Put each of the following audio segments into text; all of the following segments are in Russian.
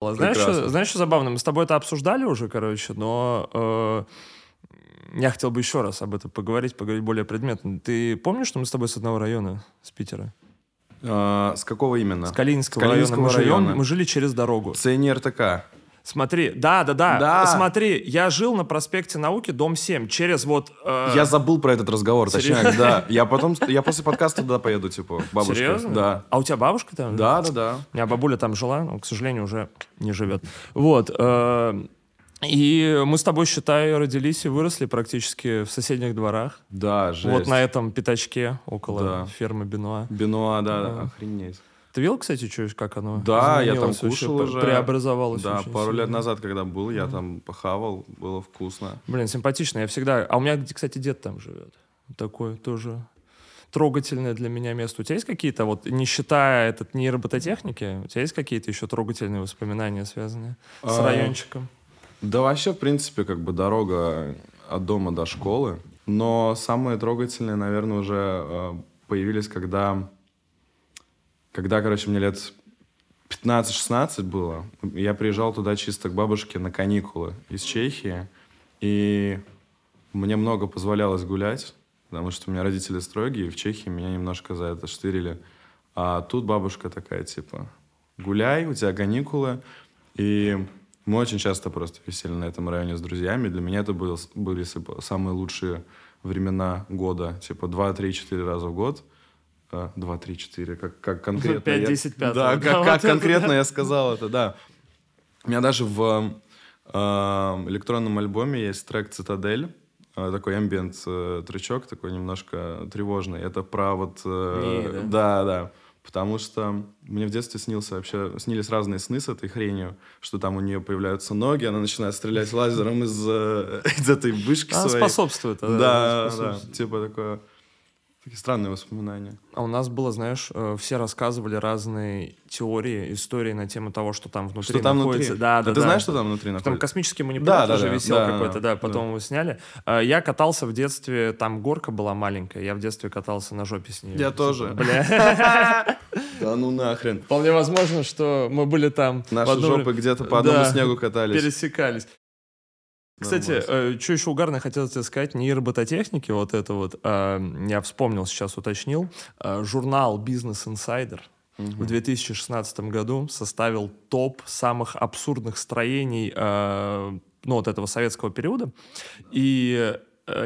Знаешь, что, знаешь, что забавно? Мы с тобой это обсуждали уже, короче, но э, я хотел бы еще раз об этом поговорить, поговорить более предметно. Ты помнишь, что мы с тобой с одного района, с Питера? А, с какого именно? С Калининского, С Калининского района. Мы, района. Мы жили через дорогу. Це не РТК. Смотри, да, да, да, Да. Смотри, я жил на проспекте Науки, дом 7, через вот... э, Я забыл про этот разговор, точнее, да. Я потом, я после подкаста туда поеду, типа, бабушка. Серьезно? Да. А у тебя бабушка там? Да, да, да. У меня бабуля там жила, но, к сожалению, уже не живет. Вот. э, И мы с тобой, считай, родились и выросли практически в соседних дворах. Да, жесть. Вот на этом пятачке около Да. фермы Бенуа. Бенуа, Да. да, охренеть. Ты видел, кстати, что, как оно Да, я там кушал уже. преобразовалось Да, пару лет сильно? назад, когда был, я там похавал, было вкусно. Блин, симпатично. Я всегда... А у меня, кстати, дед там живет. Такое тоже трогательное для меня место. У тебя есть какие-то, вот, не считая этот не робототехники, у тебя есть какие-то еще трогательные воспоминания, связанные с А, райончиком? Да вообще, в принципе, как бы дорога от дома до школы. Но самые трогательные, наверное, уже э, появились, когда... Когда, короче, мне лет 15-16 было. Я приезжал туда чисто к бабушке на каникулы из Чехии. И мне много позволялось гулять, потому что у меня родители строгие, и в Чехии меня немножко за это штырили. А тут бабушка такая, типа, гуляй, у тебя каникулы. И мы очень часто просто висели на этом районе с друзьями. Для меня это был- были самые лучшие времена года. Типа 2, 3, 4 раза в год. А, 2, 3, 4, как, как конкретно. Пять, я- десять, пятого. Да, Да, как, вот как это конкретно да. я сказал это, да. У меня даже в э, электронном альбоме есть трек «Цитадель». Э, Такой ambient э, тречок, такой немножко тревожный. Это про вот... э, Не, да, да. Потому что мне в детстве снился вообще, снились разные сны с этой хренью, что там у нее появляются ноги, она начинает стрелять лазером из, э, из этой вышки Она своей. способствует. Да, да, способствует. типа такое... Такие странные воспоминания. А у нас было, знаешь, э, все рассказывали разные теории, истории на тему того, что там внутри Что там находится. внутри? Да, А да, ты да. знаешь, что там внутри Там находится? космический манипулятор Да, да, же да, висел да, какой-то, да, да. потом его сняли. А, Я катался в детстве, там горка была маленькая, я в детстве катался на жопе с ней. Я тоже. Бля. Да ну нахрен. Вполне возможно, что мы были там. Наши жопы где-то по одному Да, снегу катались. пересекались. Кстати, что еще угарно хотел тебе сказать, не робототехники, вот это вот, а, я вспомнил, сейчас уточнил, а, журнал Business Insider в 2016 году составил топ самых абсурдных строений а, ну, вот этого советского периода, и э,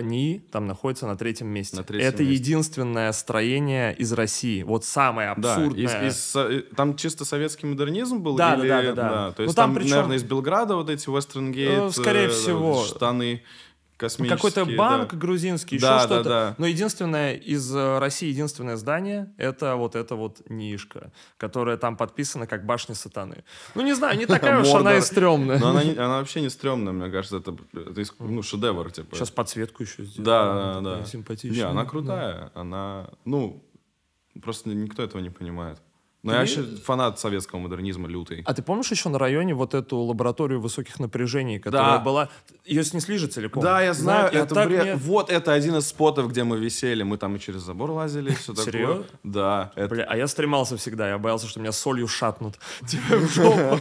НИИ там находится на третьем месте. На третьем это месте. единственное строение из России, вот самое Да, абсурдное. из- из со- э, там чисто советский модернизм был? Да, да, или- да, да, да. То Ну, есть там там, причем- наверное, из Белграда вот эти Western Gate, Э, скорее э, всего. штаны космические. Какой-то да. банк грузинский, еще Да, да, что-то. да. Но единственное из э, России, единственное здание, это вот это вот НИИшка, которая там подписана как башня сатаны. Ну, не знаю, не такая уж она и стрёмная. Но она, не- она вообще не стрёмная, мне кажется. Это, это ну, шедевр, типа. Сейчас подсветку еще сделали. Да, да, да. Симпатичная. Не, она Да. крутая. Она, ну, просто никто этого не понимает. Но Ты я еще фанат советского модернизма лютый. А ты помнишь еще на районе вот эту лабораторию высоких напряжений, которая Да. была... Ее снесли же целиком. Да, я знаю, Я это бред. мне- Вот это один из спотов, где мы висели. Мы там и через забор лазили, все такое. Серьезно? Да. Это... Бля, а я стремался всегда, я боялся, что меня солью шатнут. Тебе в жопу.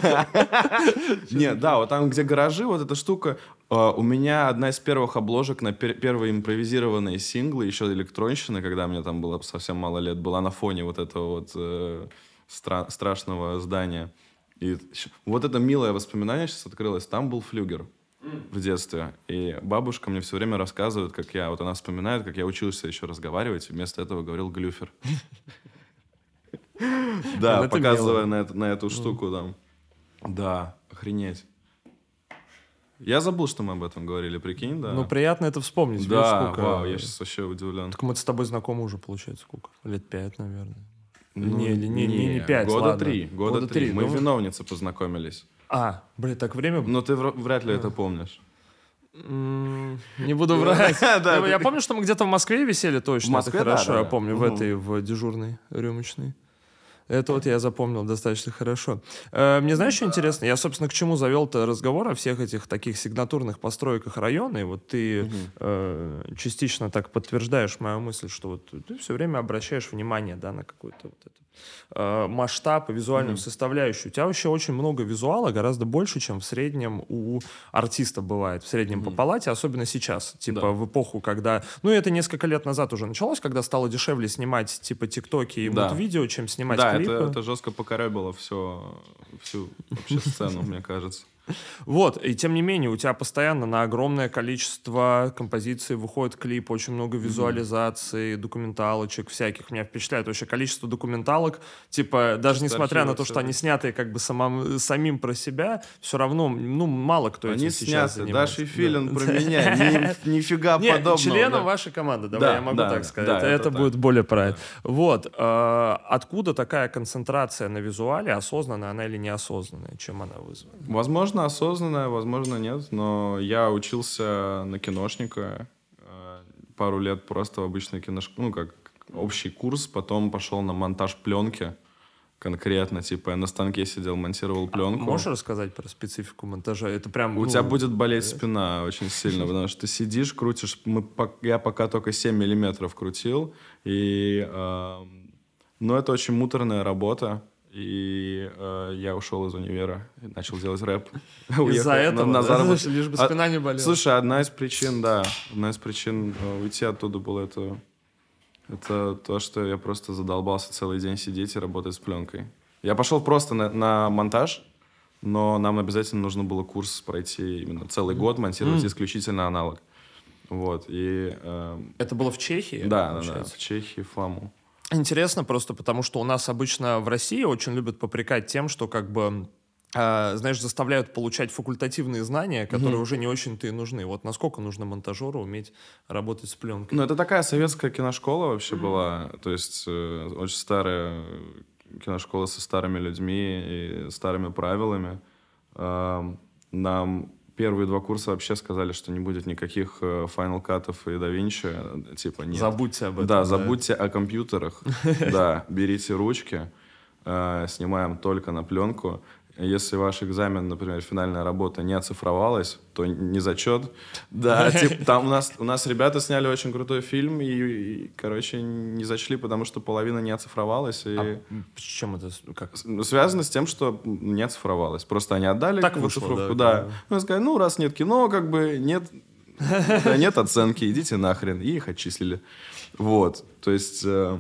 Нет, да, вот там, где гаражи, вот эта штука. э, у меня одна из первых обложек на пер- первые импровизированные синглы, еще электронщины, когда мне там было совсем мало лет, была на фоне вот этого вот э, стра- страшного здания. И вот это милое воспоминание сейчас открылось. Там был флюгер в детстве. И бабушка мне все время рассказывает, как я... Вот она вспоминает, как я учился еще разговаривать, и вместо этого говорил глюфер. Да, показывая на эту штуку там. Да, охренеть. Я забыл, что мы об этом говорили, прикинь, да? Ну, приятно это вспомнить. да, вау, я сейчас вообще удивлен. Так мы с тобой знакомы уже, получается, сколько? Лет пять, наверное. Ну, не, не, не, не, не пять, Года ладно. три, года, Года три. Мы ну. в виновнице познакомились. А, блин, так время... Но ты вр- вряд ли это помнишь. Не буду врать. Да, Я- ты- помню, что мы где-то в Москве висели точно. В Москве, хорошо, да, я помню, в этой, в дежурной рюмочной. Это вот я запомнил достаточно хорошо. Э, мне знаешь, что интересно? Я, собственно, к чему завел-то разговор о всех этих таких сигнатурных постройках района, и вот ты угу. э, частично так подтверждаешь мою мысль, что вот ты все время обращаешь внимание, да, на какую-то вот эту э, масштаб и визуальную mm-hmm. составляющую. У тебя вообще очень много визуала, гораздо больше, чем в среднем у артистов бывает, в среднем mm-hmm. по палате, особенно сейчас, типа да. в эпоху, когда... Ну, это несколько лет назад уже началось, когда стало дешевле снимать, типа, тиктоки и да. видео, чем снимать да, Да, это, это жестко покорябило все, всю вообще сцену, мне кажется. Вот, и тем не менее, у тебя постоянно на огромное количество композиций выходит клип, очень много визуализаций, документалочек всяких. Меня впечатляет вообще количество документалок. Типа, даже несмотря на то, что они сняты как бы самым, самим про себя, все равно, ну, мало кто они этим сейчас сняты. Даша Филин да. про меня. Нифига подобного. членом вашей команды, давай я могу так сказать. Это будет более правильно. Вот. А, откуда такая концентрация на визуале, осознанная она или неосознанная? Чем она вызвана? Возможно, Возможно, осознанное, возможно, нет, но я учился на киношника э, пару лет просто в обычной киношколе, ну, как общий курс, потом пошел на монтаж пленки конкретно, типа я на станке сидел, монтировал пленку. А можешь рассказать про специфику монтажа? Это прям... У ну, тебя будет болеть спина очень сильно, потому что ты сидишь, крутишь, мы, я пока только 7 миллиметров крутил, и... Э, ну, это очень муторная работа, и э, я ушел из универа и начал делать рэп. Из-за этого? На, на заработок. Лишь бы спина не болела. Слушай, одна из причин, да, одна из причин э, уйти оттуда было это, это то, что я просто задолбался целый день сидеть и работать с пленкой. Я пошел просто на, на монтаж, но нам обязательно нужно было курс пройти именно целый год, монтировать mm. исключительно аналог. Вот, и... Э, это было в Чехии? Да, да, да, в Чехии, Фламу. Интересно просто потому, что у нас обычно в России очень любят попрекать тем, что как бы э, знаешь, заставляют получать факультативные знания, которые mm-hmm. уже не очень-то и нужны. Вот насколько нужно монтажеру уметь работать с пленкой? Ну, это такая советская киношкола вообще mm-hmm. была. То есть э, очень старая киношкола со старыми людьми и старыми правилами. Э, нам первые два курса вообще сказали, что не будет никаких э, Final Cut и DaVinci. Типа нет. Забудьте об этом. Да, да. забудьте о компьютерах. Да, берите ручки, э, снимаем только на пленку. Если ваш экзамен, например, финальная работа не оцифровалась, то не зачет. Да, типа, там у нас, у нас ребята сняли очень крутой фильм и, и, короче, не зачли, потому что половина не оцифровалась. И... А с чем это? Как? Связано с тем, что не оцифровалось. Просто они отдали так вышло, цифровку. Да, да. Ну, сказали, ну, раз нет кино, как бы нет, да, нет оценки, идите нахрен. И их отчислили. Вот, то есть... Э...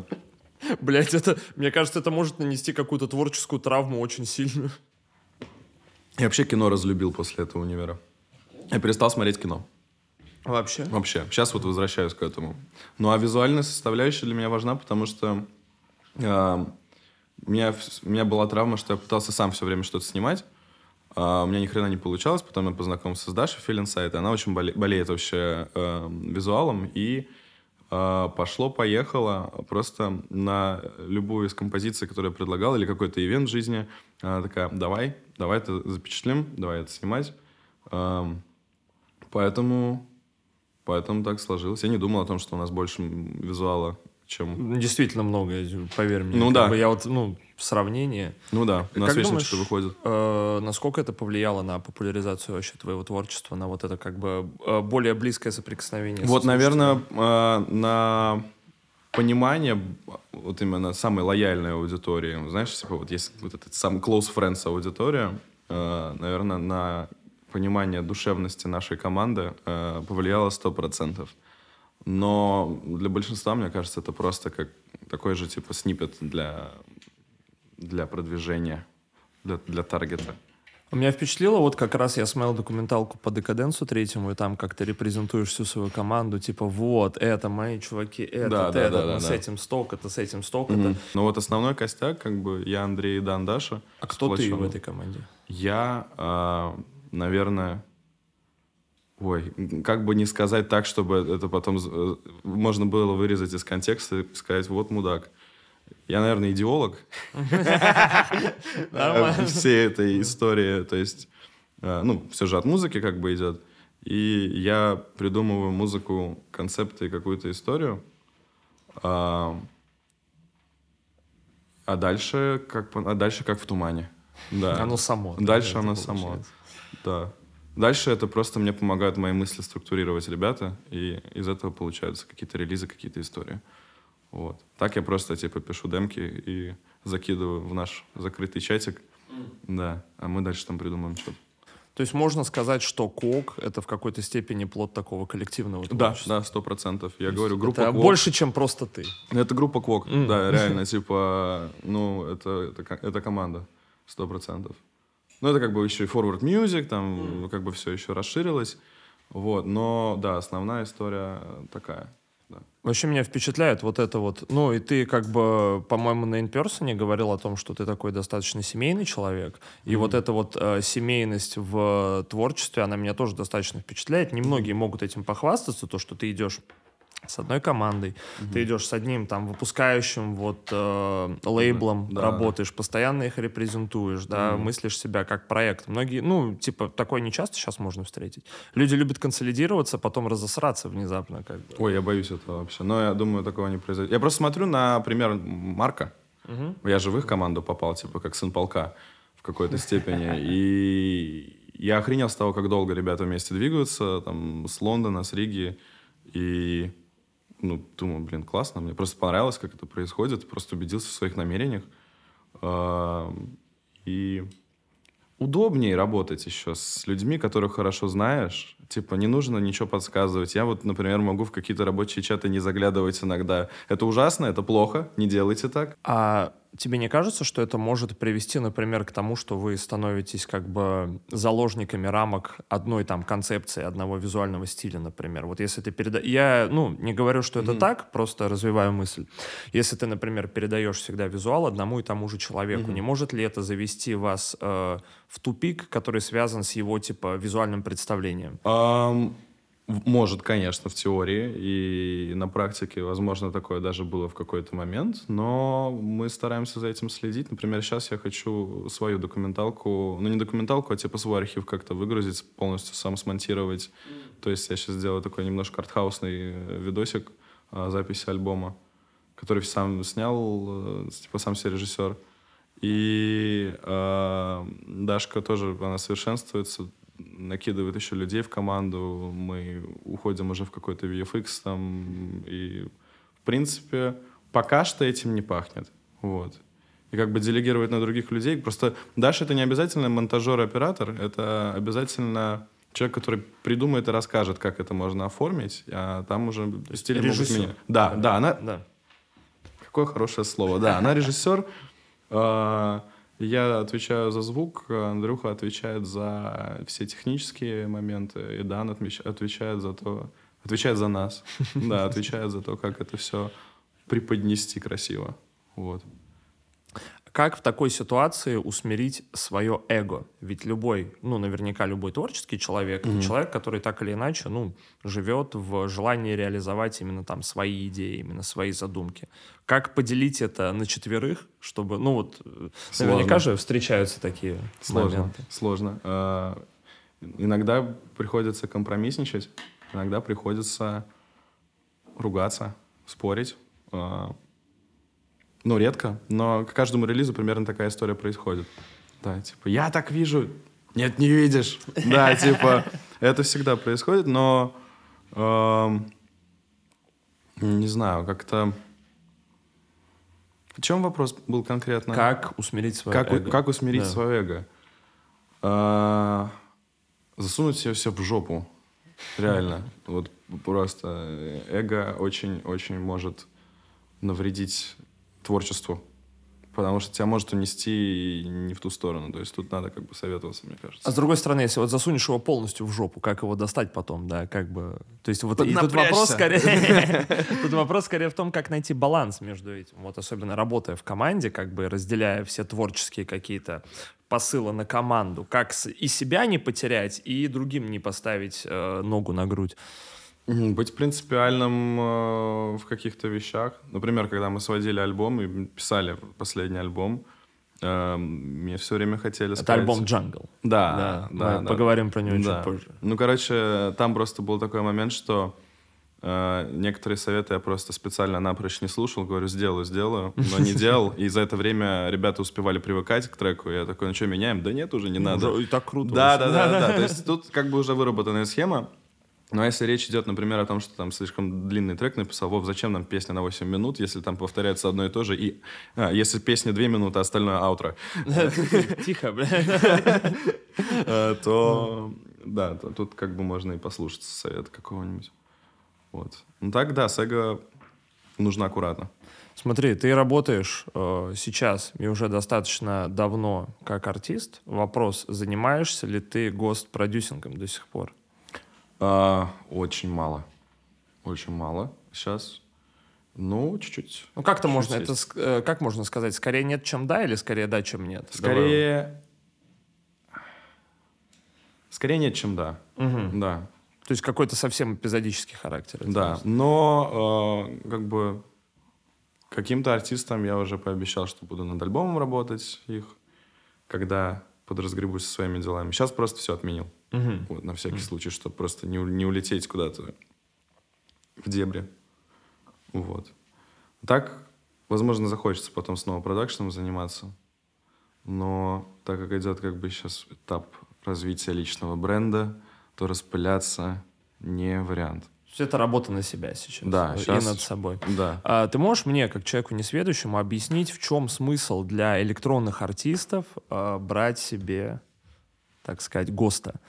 Блять, это, мне кажется, это может нанести какую-то творческую травму очень сильную. Я вообще кино разлюбил после этого универа. Я перестал смотреть кино. Вообще? Вообще. Сейчас вот возвращаюсь к этому. Ну, а визуальная составляющая для меня важна, потому что э, у, меня, у меня была травма, что я пытался сам все время что-то снимать. Uh, у меня ни хрена не получалось, потом я познакомился с Дашей Филинсайт, она очень боле- болеет вообще э, визуалом, и э, пошло-поехало просто на любую из композиций, которую я предлагал, или какой-то ивент в жизни, она такая, давай, давай это запечатлим, давай это снимать. Поэтому, поэтому так сложилось. Я не думал о том, что у нас больше визуала, чем... Ну, действительно много, поверь мне. Ну да. я вот, ну, сравнение. Ну да, на как думаешь, выходит. Э, насколько это повлияло на популяризацию вообще твоего творчества, на вот это как бы э, более близкое соприкосновение? Вот, наверное, э, на понимание вот именно самой лояльной аудитории. Знаешь, типа вот есть вот этот самый close friends аудитория, э, наверное, на понимание душевности нашей команды э, повлияло сто процентов. Но для большинства, мне кажется, это просто как такой же типа снипет для, для продвижения, для, для таргета. Меня впечатлило, вот как раз я смотрел документалку по декаденсу третьему, и там как ты репрезентуешь всю свою команду, типа, вот, это мои чуваки, это, да, это, да, это, да, с да. этим сток, это с этим mm-hmm. это. Ну вот основной костяк, как бы, я Андрей и Дан Даша. А кто ты в этой команде? Я, э, наверное, Ой, как бы не сказать так, чтобы это потом э, можно было вырезать из контекста и сказать, вот мудак. Я, наверное, идеолог всей этой истории. То есть, э, ну, все же от музыки как бы идет. И я придумываю музыку, концепты и какую-то историю. А, А дальше как, а дальше как в тумане. Да. Оно само. Дальше оно само. Да. Дальше это просто мне помогают мои мысли структурировать ребята, и из этого получаются какие-то релизы, какие-то истории. Вот. Так я просто, типа, пишу демки и закидываю в наш закрытый чатик. Да, а мы дальше там придумаем что-то. То есть можно сказать, что КОК — это в какой-то степени плод такого коллективного творчества? Да, да, сто процентов. Я говорю, группа Это больше, чем просто ты. Это группа КОК, mm. да, реально, типа, ну, это, это, это команда, сто процентов. Ну, это как бы еще и forward music, там mm. как бы все еще расширилось. Вот, но, да, основная история такая. Да. Вообще меня впечатляет вот это вот. Ну, и ты как бы, по-моему, на инперсоне говорил о том, что ты такой достаточно семейный человек. И mm-hmm. вот эта вот э, семейность в творчестве, она меня тоже достаточно впечатляет. Немногие могут этим похвастаться, то, что ты идешь с одной командой, угу. ты идешь с одним там выпускающим вот э, лейблом, да, работаешь, да. постоянно их репрезентуешь, да, угу. мыслишь себя как проект. Многие, ну, типа, такое не часто сейчас можно встретить. Люди любят консолидироваться, потом разосраться внезапно. Как бы. Ой, я боюсь этого вообще. Но я думаю, такого не произойдет. Я просто смотрю на пример Марка. Угу. Я же в их команду попал, типа, как сын полка в какой-то степени. И я охренел с того, как долго ребята вместе двигаются, там, с Лондона, с Риги. И ну, думаю, блин, классно, мне просто понравилось, как это происходит, просто убедился в своих намерениях. И удобнее работать еще с людьми, которых хорошо знаешь. Типа, не нужно ничего подсказывать. Я вот, например, могу в какие-то рабочие чаты не заглядывать иногда. Это ужасно, это плохо, не делайте так. А тебе не кажется, что это может привести, например, к тому, что вы становитесь как бы заложниками рамок одной там концепции, одного визуального стиля, например? Вот если ты передаешь... Я, ну, не говорю, что это mm-hmm. так, просто развиваю мысль. Если ты, например, передаешь всегда визуал одному и тому же человеку, mm-hmm. не может ли это завести вас э, в тупик, который связан с его, типа, визуальным представлением? Um... Может, конечно, в теории, и на практике, возможно, такое даже было в какой-то момент, но мы стараемся за этим следить. Например, сейчас я хочу свою документалку, ну не документалку, а типа свой архив как-то выгрузить, полностью сам смонтировать. То есть я сейчас сделаю такой немножко артхаусный э, видосик а, записи альбома, который сам снял, э, типа сам себе режиссер. И э, Дашка тоже, она совершенствуется, накидывает еще людей в команду, мы уходим уже в какой-то VFX там, и в принципе пока что этим не пахнет, вот. И как бы делегировать на других людей. Просто Даша это не обязательно монтажер-оператор, это обязательно человек, который придумает и расскажет, как это можно оформить, а там уже стили могут меня. Да, да, да, она... Да. Какое хорошее слово. Да, она режиссер. Я отвечаю за звук, Андрюха отвечает за все технические моменты, и Дан отвечает за то, отвечает за нас, да, отвечает за то, как это все преподнести красиво, вот. Как в такой ситуации усмирить свое эго? Ведь любой, ну, наверняка любой творческий человек, mm-hmm. человек, который так или иначе, ну, живет в желании реализовать именно там свои идеи, именно свои задумки. Как поделить это на четверых, чтобы, ну, вот, э, Сложно. наверняка же встречаются такие Сложно. моменты. Сложно. А, иногда приходится компромиссничать, иногда приходится ругаться, спорить. А, ну, редко, но к каждому релизу примерно такая история происходит. Да, типа, я так вижу. Нет, не видишь. Да, типа, это всегда происходит, но эм, не знаю, как-то... В чем вопрос был конкретно? Как усмирить свое как, эго? Как усмирить да. свое эго? А, засунуть себе все в жопу. Реально. Вот просто эго очень-очень может навредить творчеству. Потому что тебя может унести не в ту сторону. То есть тут надо как бы советоваться, мне кажется. А с другой стороны, если вот засунешь его полностью в жопу, как его достать потом, да, как бы... То есть вот и тут вопрос скорее... Тут вопрос скорее в том, как найти баланс между этим. Вот особенно работая в команде, как бы разделяя все творческие какие-то посылы на команду, как и себя не потерять, и другим не поставить э, ногу на грудь. Быть принципиальным э, в каких-то вещах. Например, когда мы сводили альбом и писали последний альбом, э, мне все время хотели сказать... Это альбом «Джангл». Да, да. да мы да. поговорим про него да. чуть позже. Ну, короче, там просто был такой момент, что Э, некоторые советы я просто специально напрочь не слушал, говорю, сделаю, сделаю, но не делал. И за это время ребята успевали привыкать к треку. Я такой, ну что, меняем? Да нет, уже не надо. И так круто. Да, да, да, да. То есть тут как бы уже выработанная схема. Но если речь идет, например, о том, что там слишком длинный трек написал, Вов, зачем нам песня на 8 минут, если там повторяется одно и то же, и а, если песня 2 минуты, а остальное аутро. Тихо, бля. Э, то, да, тут как бы можно и послушать совет какого-нибудь. Вот. Ну так, да, Сега нужно аккуратно. Смотри, ты работаешь э, сейчас и уже достаточно давно как артист. Вопрос, занимаешься ли ты гост-продюсингом до сих пор? А, очень мало. Очень мало сейчас. Ну, чуть-чуть. Ну, как-то можно это, э, как можно сказать, скорее нет, чем да, или скорее да, чем нет? Скорее... Давай. Скорее нет, чем да. Угу. Да. То есть какой-то совсем эпизодический характер. Да, но э, как бы каким-то артистам я уже пообещал, что буду над альбомом работать их, когда подразгребусь со своими делами. Сейчас просто все отменил. Угу. Вот, на всякий угу. случай, чтобы просто не, не улететь куда-то в дебри. Вот. Так, возможно, захочется потом снова продакшеном заниматься. Но так как идет как бы сейчас этап развития личного бренда, то распыляться не вариант. То есть это работа на себя сейчас. Да, сейчас. И над собой. Да. А, ты можешь мне, как человеку несведущему, объяснить, в чем смысл для электронных артистов а, брать себе, так сказать, ГОСТа?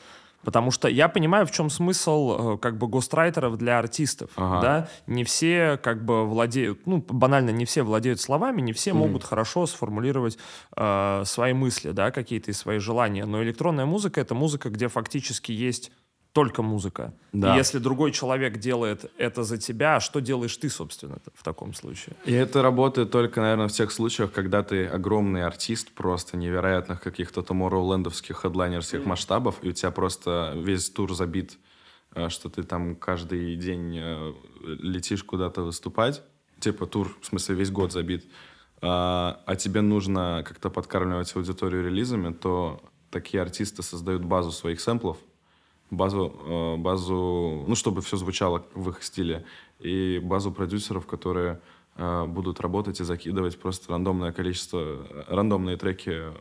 Потому что я понимаю, в чем смысл э, как бы гострайтеров для артистов. Ага. Да? Не все как бы владеют, ну, банально, не все владеют словами, не все mm-hmm. могут хорошо сформулировать э, свои мысли, да, какие-то и свои желания. Но электронная музыка — это музыка, где фактически есть только музыка. Да. И если другой человек делает это за тебя, что делаешь ты, собственно, в таком случае? И это работает только, наверное, в тех случаях, когда ты огромный артист, просто невероятных каких-то томорроулендовских хедлайнерских mm. масштабов, и у тебя просто весь тур забит, э, что ты там каждый день э, летишь куда-то выступать. Типа тур, в смысле, весь год забит. А, а тебе нужно как-то подкармливать аудиторию релизами, то такие артисты создают базу своих сэмплов, базу, э, базу, ну, чтобы все звучало в их стиле, и базу продюсеров, которые э, будут работать и закидывать просто рандомное количество, рандомные треки э,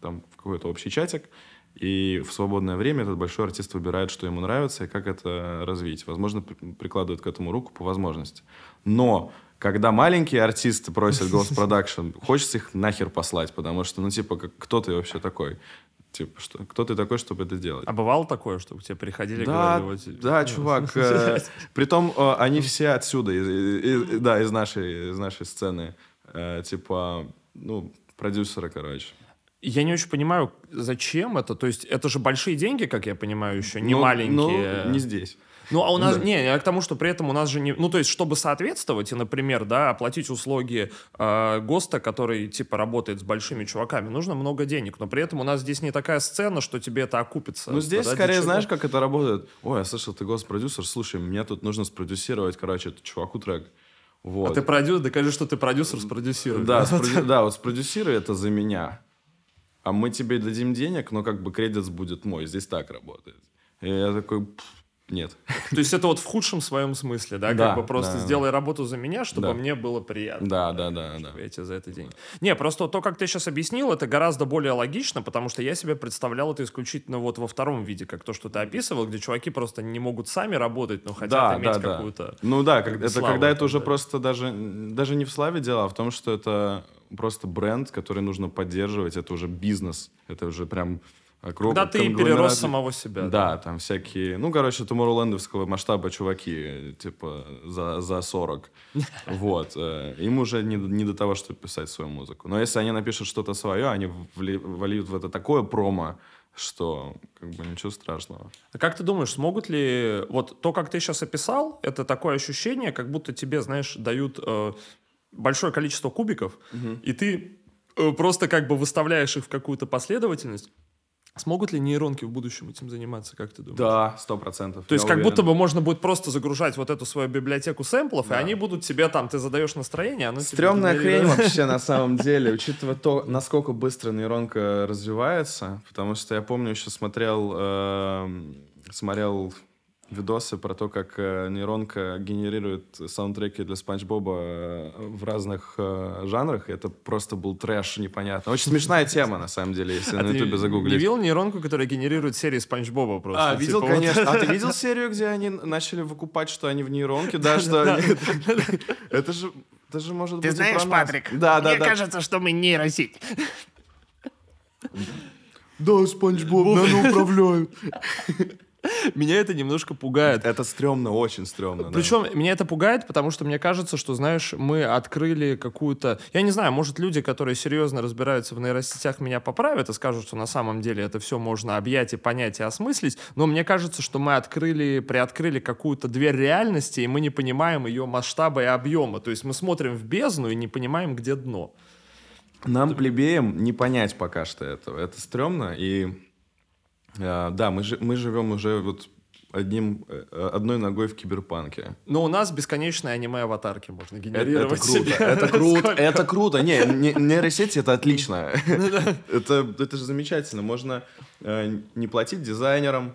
там в какой-то общий чатик, и в свободное время этот большой артист выбирает, что ему нравится и как это развить. Возможно, прикладывает к этому руку по возможности. Но когда маленькие артисты просят голос продакшн, хочется их нахер послать, потому что, ну, типа, кто ты вообще такой? Типа, что, кто ты такой, чтобы это делать? А бывало такое, чтобы тебе приходили да, говорили... Вот, да, ну, чувак. Э, притом э, они все отсюда, из, из, да, из нашей, из нашей сцены. Э, типа, ну, продюсеры, короче. Я не очень понимаю, зачем это. То есть это же большие деньги, как я понимаю, еще, не ну, маленькие. Ну, не здесь. Ну, а у нас, да. не, я к тому, что при этом у нас же не, ну, то есть, чтобы соответствовать и, например, да, оплатить услуги э, ГОСТа, который, типа, работает с большими чуваками, нужно много денег, но при этом у нас здесь не такая сцена, что тебе это окупится. Ну, здесь скорее, знаешь, как это работает? Ой, я слышал, ты ГОСТ-продюсер, слушай, мне тут нужно спродюсировать, короче, эту чуваку трек. Вот. А ты продюсер, докажи, что ты продюсер, спродюсируй. Да, спродю... да, вот спродюсируй это за меня. А мы тебе дадим денег, но как бы кредит будет мой. Здесь так работает. И я такой, нет. То есть это вот в худшем своем смысле, да? да как бы просто да, сделай работу за меня, чтобы да. мне было приятно. Да, да, да, да. Я тебе за это деньги. Не, просто то, как ты сейчас объяснил, это гораздо более логично, потому что я себе представлял это исключительно вот во втором виде, как то, что ты описывал, где чуваки просто не могут сами работать, но хотят да, иметь да, какую-то... Да. Ну да, как, это славу, когда это уже просто даже, даже не в славе дело, а в том, что это просто бренд, который нужно поддерживать, это уже бизнес, это уже прям Когда ты перерос самого себя. Да, да, там всякие... Ну, короче, Tomorrowlandовского масштаба чуваки, типа, за, за 40. Вот. Э, им уже не, не до того, чтобы писать свою музыку. Но если они напишут что-то свое, они вольют в это такое промо, что как бы ничего страшного. А как ты думаешь, смогут ли... Вот то, как ты сейчас описал, это такое ощущение, как будто тебе, знаешь, дают э, большое количество кубиков, угу. и ты э, просто как бы выставляешь их в какую-то последовательность, Смогут ли нейронки в будущем этим заниматься, как ты думаешь? Да, сто процентов. То есть как уверен. будто бы можно будет просто загружать вот эту свою библиотеку сэмплов, да. и они будут тебе там, ты задаешь настроение, оно Стремная тебе... хрень вообще на самом деле, учитывая то, насколько быстро нейронка развивается, потому что я помню, еще смотрел, эм, смотрел видосы про то, как э, нейронка генерирует саундтреки для Спанч Боба э, в разных э, жанрах. Это просто был трэш непонятно. Очень смешная тема, на самом деле, если А на ты ютубе загуглить. Не видел нейронку, которая генерирует серии Спанч Боба просто? А, видел, Типа вот- конечно. А ты видел серию, где они начали выкупать, что они в нейронке, да, что они... Это же... Это же может Ты быть знаешь. Патрик, Да, да, мне да. кажется, что мы нейросеть. Да, Спанч Боб, нами управляют. Меня это немножко пугает. Это стрёмно, очень стрёмно. да. Причем меня это пугает, потому что мне кажется, что, знаешь, мы открыли какую-то... Я не знаю, может, люди, которые серьезно разбираются в нейросетях, меня поправят и скажут, что на самом деле это все можно объять и понять и осмыслить, но мне кажется, что мы открыли, приоткрыли какую-то дверь реальности, и мы не понимаем ее масштаба и объема. То есть мы смотрим в бездну и не понимаем, где дно. Нам, плебеям, не понять пока что этого. Это стрёмно. И да, мы, жи- мы живем уже вот одним, э, одной ногой в киберпанке. Но у нас бесконечные аниме-аватарки можно Это, генерировать это круто, это круто, это круто. Не, не- нейросети это отлично. Это, это же замечательно. Можно э, не платить дизайнерам.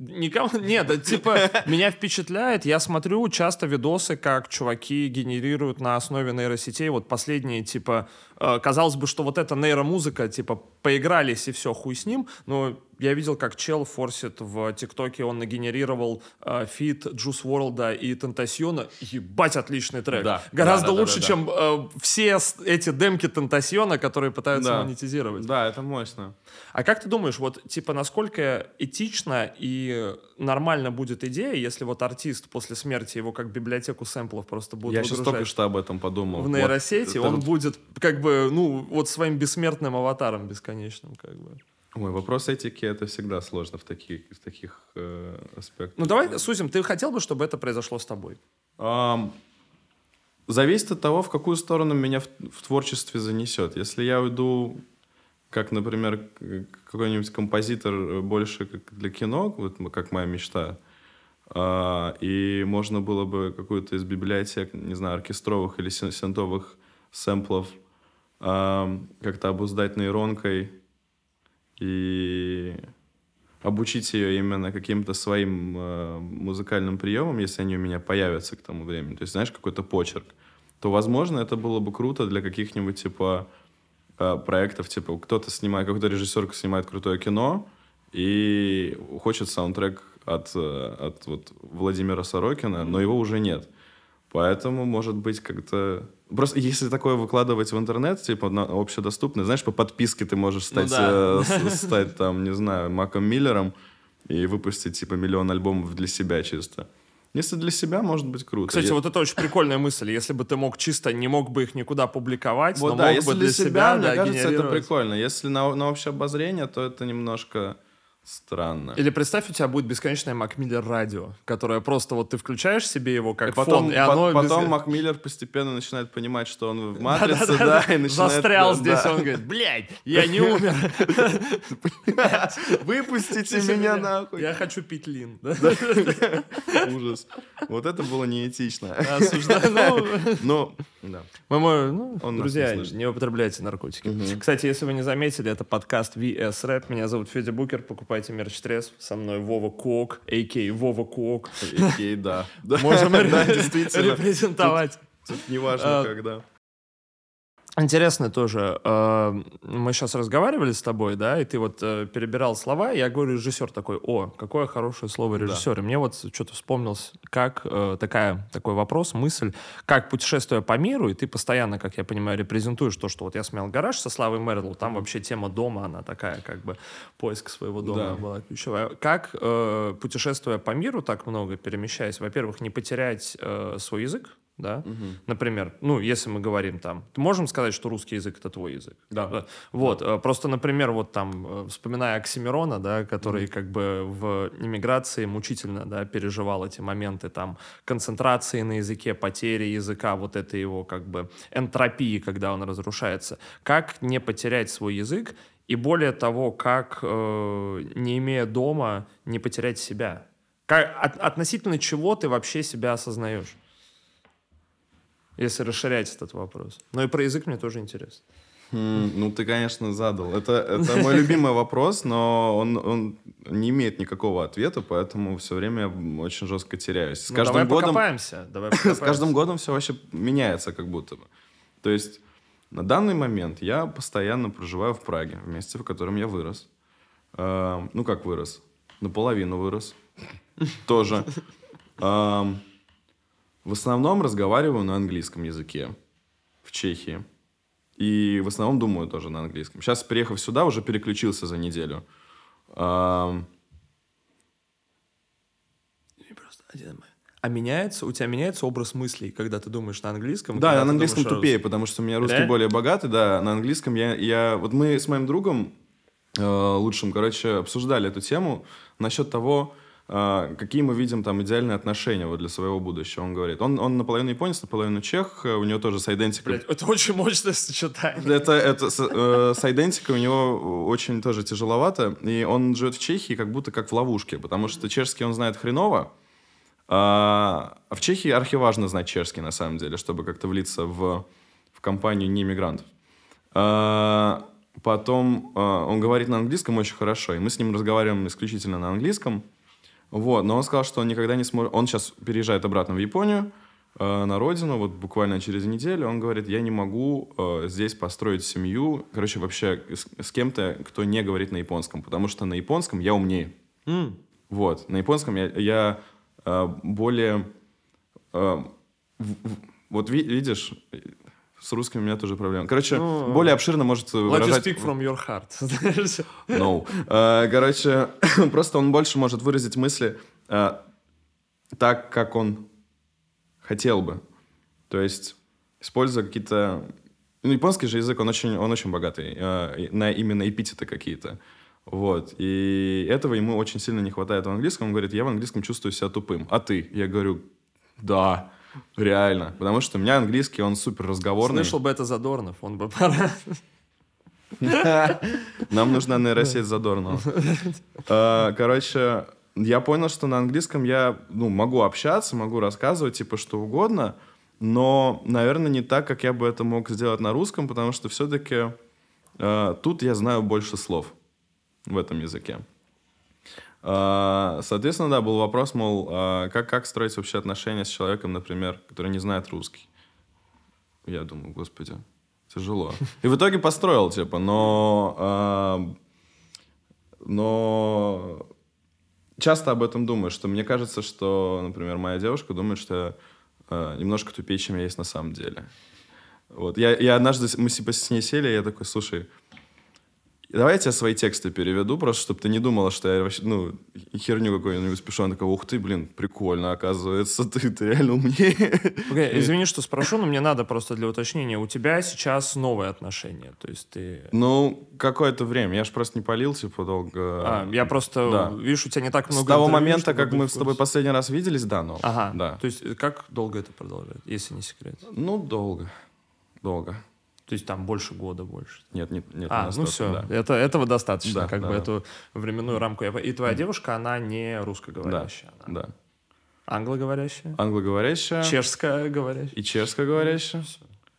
Никому, нет, типа, меня впечатляет, я смотрю часто видосы, как чуваки генерируют на основе нейросетей, вот последние, типа, э, казалось бы, что вот эта нейромузыка, типа, поигрались и все, хуй с ним, но я видел, как чел форсит в ТикТоке, он нагенерировал э, фит Juice WRLD и Тентасиона, ебать, отличный трек. Да, Гораздо да, да, лучше, да, да. чем э, все эти демки Тентасиона, которые пытаются Да. монетизировать. Да, это мощно. А как ты думаешь, вот, типа, насколько этично и нормально будет идея, если вот артист после смерти его как библиотеку сэмплов просто будет Я сейчас только что об этом подумал. в Вот нейросети, это он вот- будет как бы, ну, вот своим бессмертным аватаром бесконечным, как бы. Ой, вопрос этики это всегда сложно в таких, в таких э, аспектах. Ну, давай сузим, ты хотел бы, чтобы это произошло с тобой? Ам, зависит от того, в какую сторону меня в, в творчестве занесет. Если я уйду, как, например, какой-нибудь композитор э, больше как для кино, вот как моя мечта, а, и можно было бы какую-то из библиотек, не знаю, оркестровых или син- синтовых сэмплов ам, как-то обуздать нейронкой и обучить ее именно каким-то своим э, музыкальным приемам, если они у меня появятся к тому времени, то есть, знаешь, какой-то почерк, то, возможно, это было бы круто для каких-нибудь, типа, проектов, типа, кто-то снимает, какой-то режиссер снимает крутое кино и хочет саундтрек от, э, от вот Владимира Сорокина, но его уже нет. Поэтому, может быть, как-то... Просто если такое выкладывать в интернет, типа, на общедоступно, знаешь, по подписке ты можешь стать, да. э, стать там, не знаю, Маком Миллером и выпустить, типа, миллион альбомов для себя чисто. Если для себя, может быть, круто. Кстати, Я- вот это очень прикольная мысль. Если бы ты мог чисто, не мог бы их никуда публиковать, Вот но да, мог если бы для себя, мне да, кажется, это прикольно. Если на, на общее обозрение, то это немножко странно. Или представь, у тебя будет бесконечное Макмиллер радио, которое просто вот ты включаешь себе его как И потом, фон, и оно... по- без- потом Мак Миллер постепенно начинает понимать, что он в матрице, да, и начинает... Застрял здесь, он говорит, блядь, я не умер. Выпустите меня нахуй. Я хочу пить лин. Ужас. Вот это было неэтично. Ну, да. ну, друзья, не употребляйте наркотики. Кстати, если вы не заметили, это подкаст VS Rap. Меня зовут Федя Букер. Покупайте мерч Тресв. Со мной Вова Куок, а.к. Вова Куок. Окей, да. Можем действительно. репрезентовать. Тут неважно, А, когда. Интересно тоже, э, мы сейчас разговаривали с тобой, да, и ты вот э, перебирал слова, и я говорю, режиссер такой, о, какое хорошее слово режиссер. И мне вот что-то вспомнилось, как э, такая, такой вопрос, мысль, как путешествуя по миру, и ты постоянно, как я понимаю, репрезентуешь то, что вот я смел гараж со Славой Мерлоу, там вообще тема дома, она такая, как бы, поиск своего дома Да. была ключевая. Как, путешествуя по миру так много, перемещаясь, во-первых, не потерять свой язык, да, например, ну, если мы говорим там, можем сказать, что русский язык это твой язык. Да. Вот, э, просто, например, вот там, э, вспоминая Оксимирона, да, который как бы в иммиграции мучительно, да, переживал эти моменты там концентрации на языке, потери языка, вот это его как бы энтропии, когда он разрушается. Как не потерять свой язык и более того, как, э, не имея дома, не потерять себя? Как, от- относительно чего ты вообще себя осознаешь? Если расширять этот вопрос. Но и про язык мне тоже интересно. Ну, ты, конечно, задал. Это, это мой любимый вопрос, но он, он не имеет никакого ответа, поэтому все время очень жестко теряюсь. С Ну, каждым давай годом, покопаемся. Давай с покопаемся. каждым годом все вообще меняется как будто бы. То есть на данный момент я постоянно проживаю в Праге, в месте, в котором я вырос. Эм, ну, как вырос? Наполовину вырос. Тоже. В основном разговариваю на английском языке в Чехии. И в основном думаю тоже на английском. Сейчас, приехав сюда, уже переключился за неделю. А меняется, у тебя меняется образ мыслей, когда ты думаешь на английском? Да, на английском думаешь тупее, потому что у меня русский Реально? более богатый, да. На английском я, я... Вот мы с моим другом э, лучшим, короче, обсуждали эту тему насчет того, какие мы видим там идеальные отношения вот для своего будущего. Он говорит, он, он наполовину японец, наполовину чех, э, у него тоже с идентикой. Блядь, это очень мощное сочетание. Это, это с, э, с идентикой у него очень тоже тяжеловато, и он живет в Чехии как будто как в ловушке, потому что чешский он знает хреново, а а в Чехии архиважно знать чешский на самом деле, чтобы как-то влиться в, в компанию не иммигрантов. А, потом а, он говорит на английском очень хорошо, и мы с ним разговариваем исключительно на английском. Вот, но он сказал, что он никогда не сможет... Он сейчас переезжает обратно в Японию, э, на родину, вот буквально через неделю. Он говорит, я не могу э, здесь построить семью, короче, вообще с, с кем-то, кто не говорит на японском, потому что на японском я умнее. М. Вот, на японском я, я э, более... э, в- в- вот ви- видишь, с русским у меня тоже проблема. Короче, Ну, более обширно может Let you выражать... speak from your heart. No. Э, Короче, просто он больше может выразить мысли э, так, как он хотел бы. То есть, используя какие-то... Ну, японский же язык, он очень, он очень богатый э, на именно эпитеты какие-то. Вот. И этого ему очень сильно не хватает в английском. Он говорит, я в английском чувствую себя тупым. А ты? Я говорю, да, реально. Потому что у меня английский, он супер разговорный. Слышал бы это Задорнов, он бы пора. Нам нужна нейросеть Задорнова. Э, Короче, я понял, что на английском я ну, могу общаться, могу рассказывать, типа, что угодно, но, наверное, не так, как я бы это мог сделать на русском, потому что все-таки тут я знаю больше слов в этом языке. Э, Соответственно, да, был вопрос, мол, э, как, как строить вообще отношения с человеком, например, который не знает русский? Я думаю, господи, тяжело. И в итоге построил, типа, но... а, но часто об этом думаю, что мне кажется, что, например, моя девушка думает, что я а, немножко тупее, чем я есть на самом деле. Вот. Я, я однажды, мы типа с ней сели, и я такой, слушай, давай я тебе свои тексты переведу, просто чтобы ты не думала, что я вообще, ну, херню какую-нибудь пишу. Она такая, ух ты, блин, прикольно, оказывается, ты, ты реально умнее. Окей, извини, что спрошу, но мне надо просто для уточнения. У тебя сейчас новые отношения, то есть ты... Ну, какое-то время. Я же просто не полил, типа, долго. А, я просто, да. видишь, у тебя не так много С того момента, как мы с тобой последний раз виделись, да, ну. Ага, Да. то есть как долго это продолжает, если не секрет? Ну, долго. Долго. То есть там больше года, больше. Нет, нет, нет. А, ну все, да. это, этого достаточно, Да, как да, бы да. эту временную рамку. я И твоя девушка, она не русскоговорящая, она Да. англоговорящая, Англоговорящая чешская говорящая. и чешскоговорящая.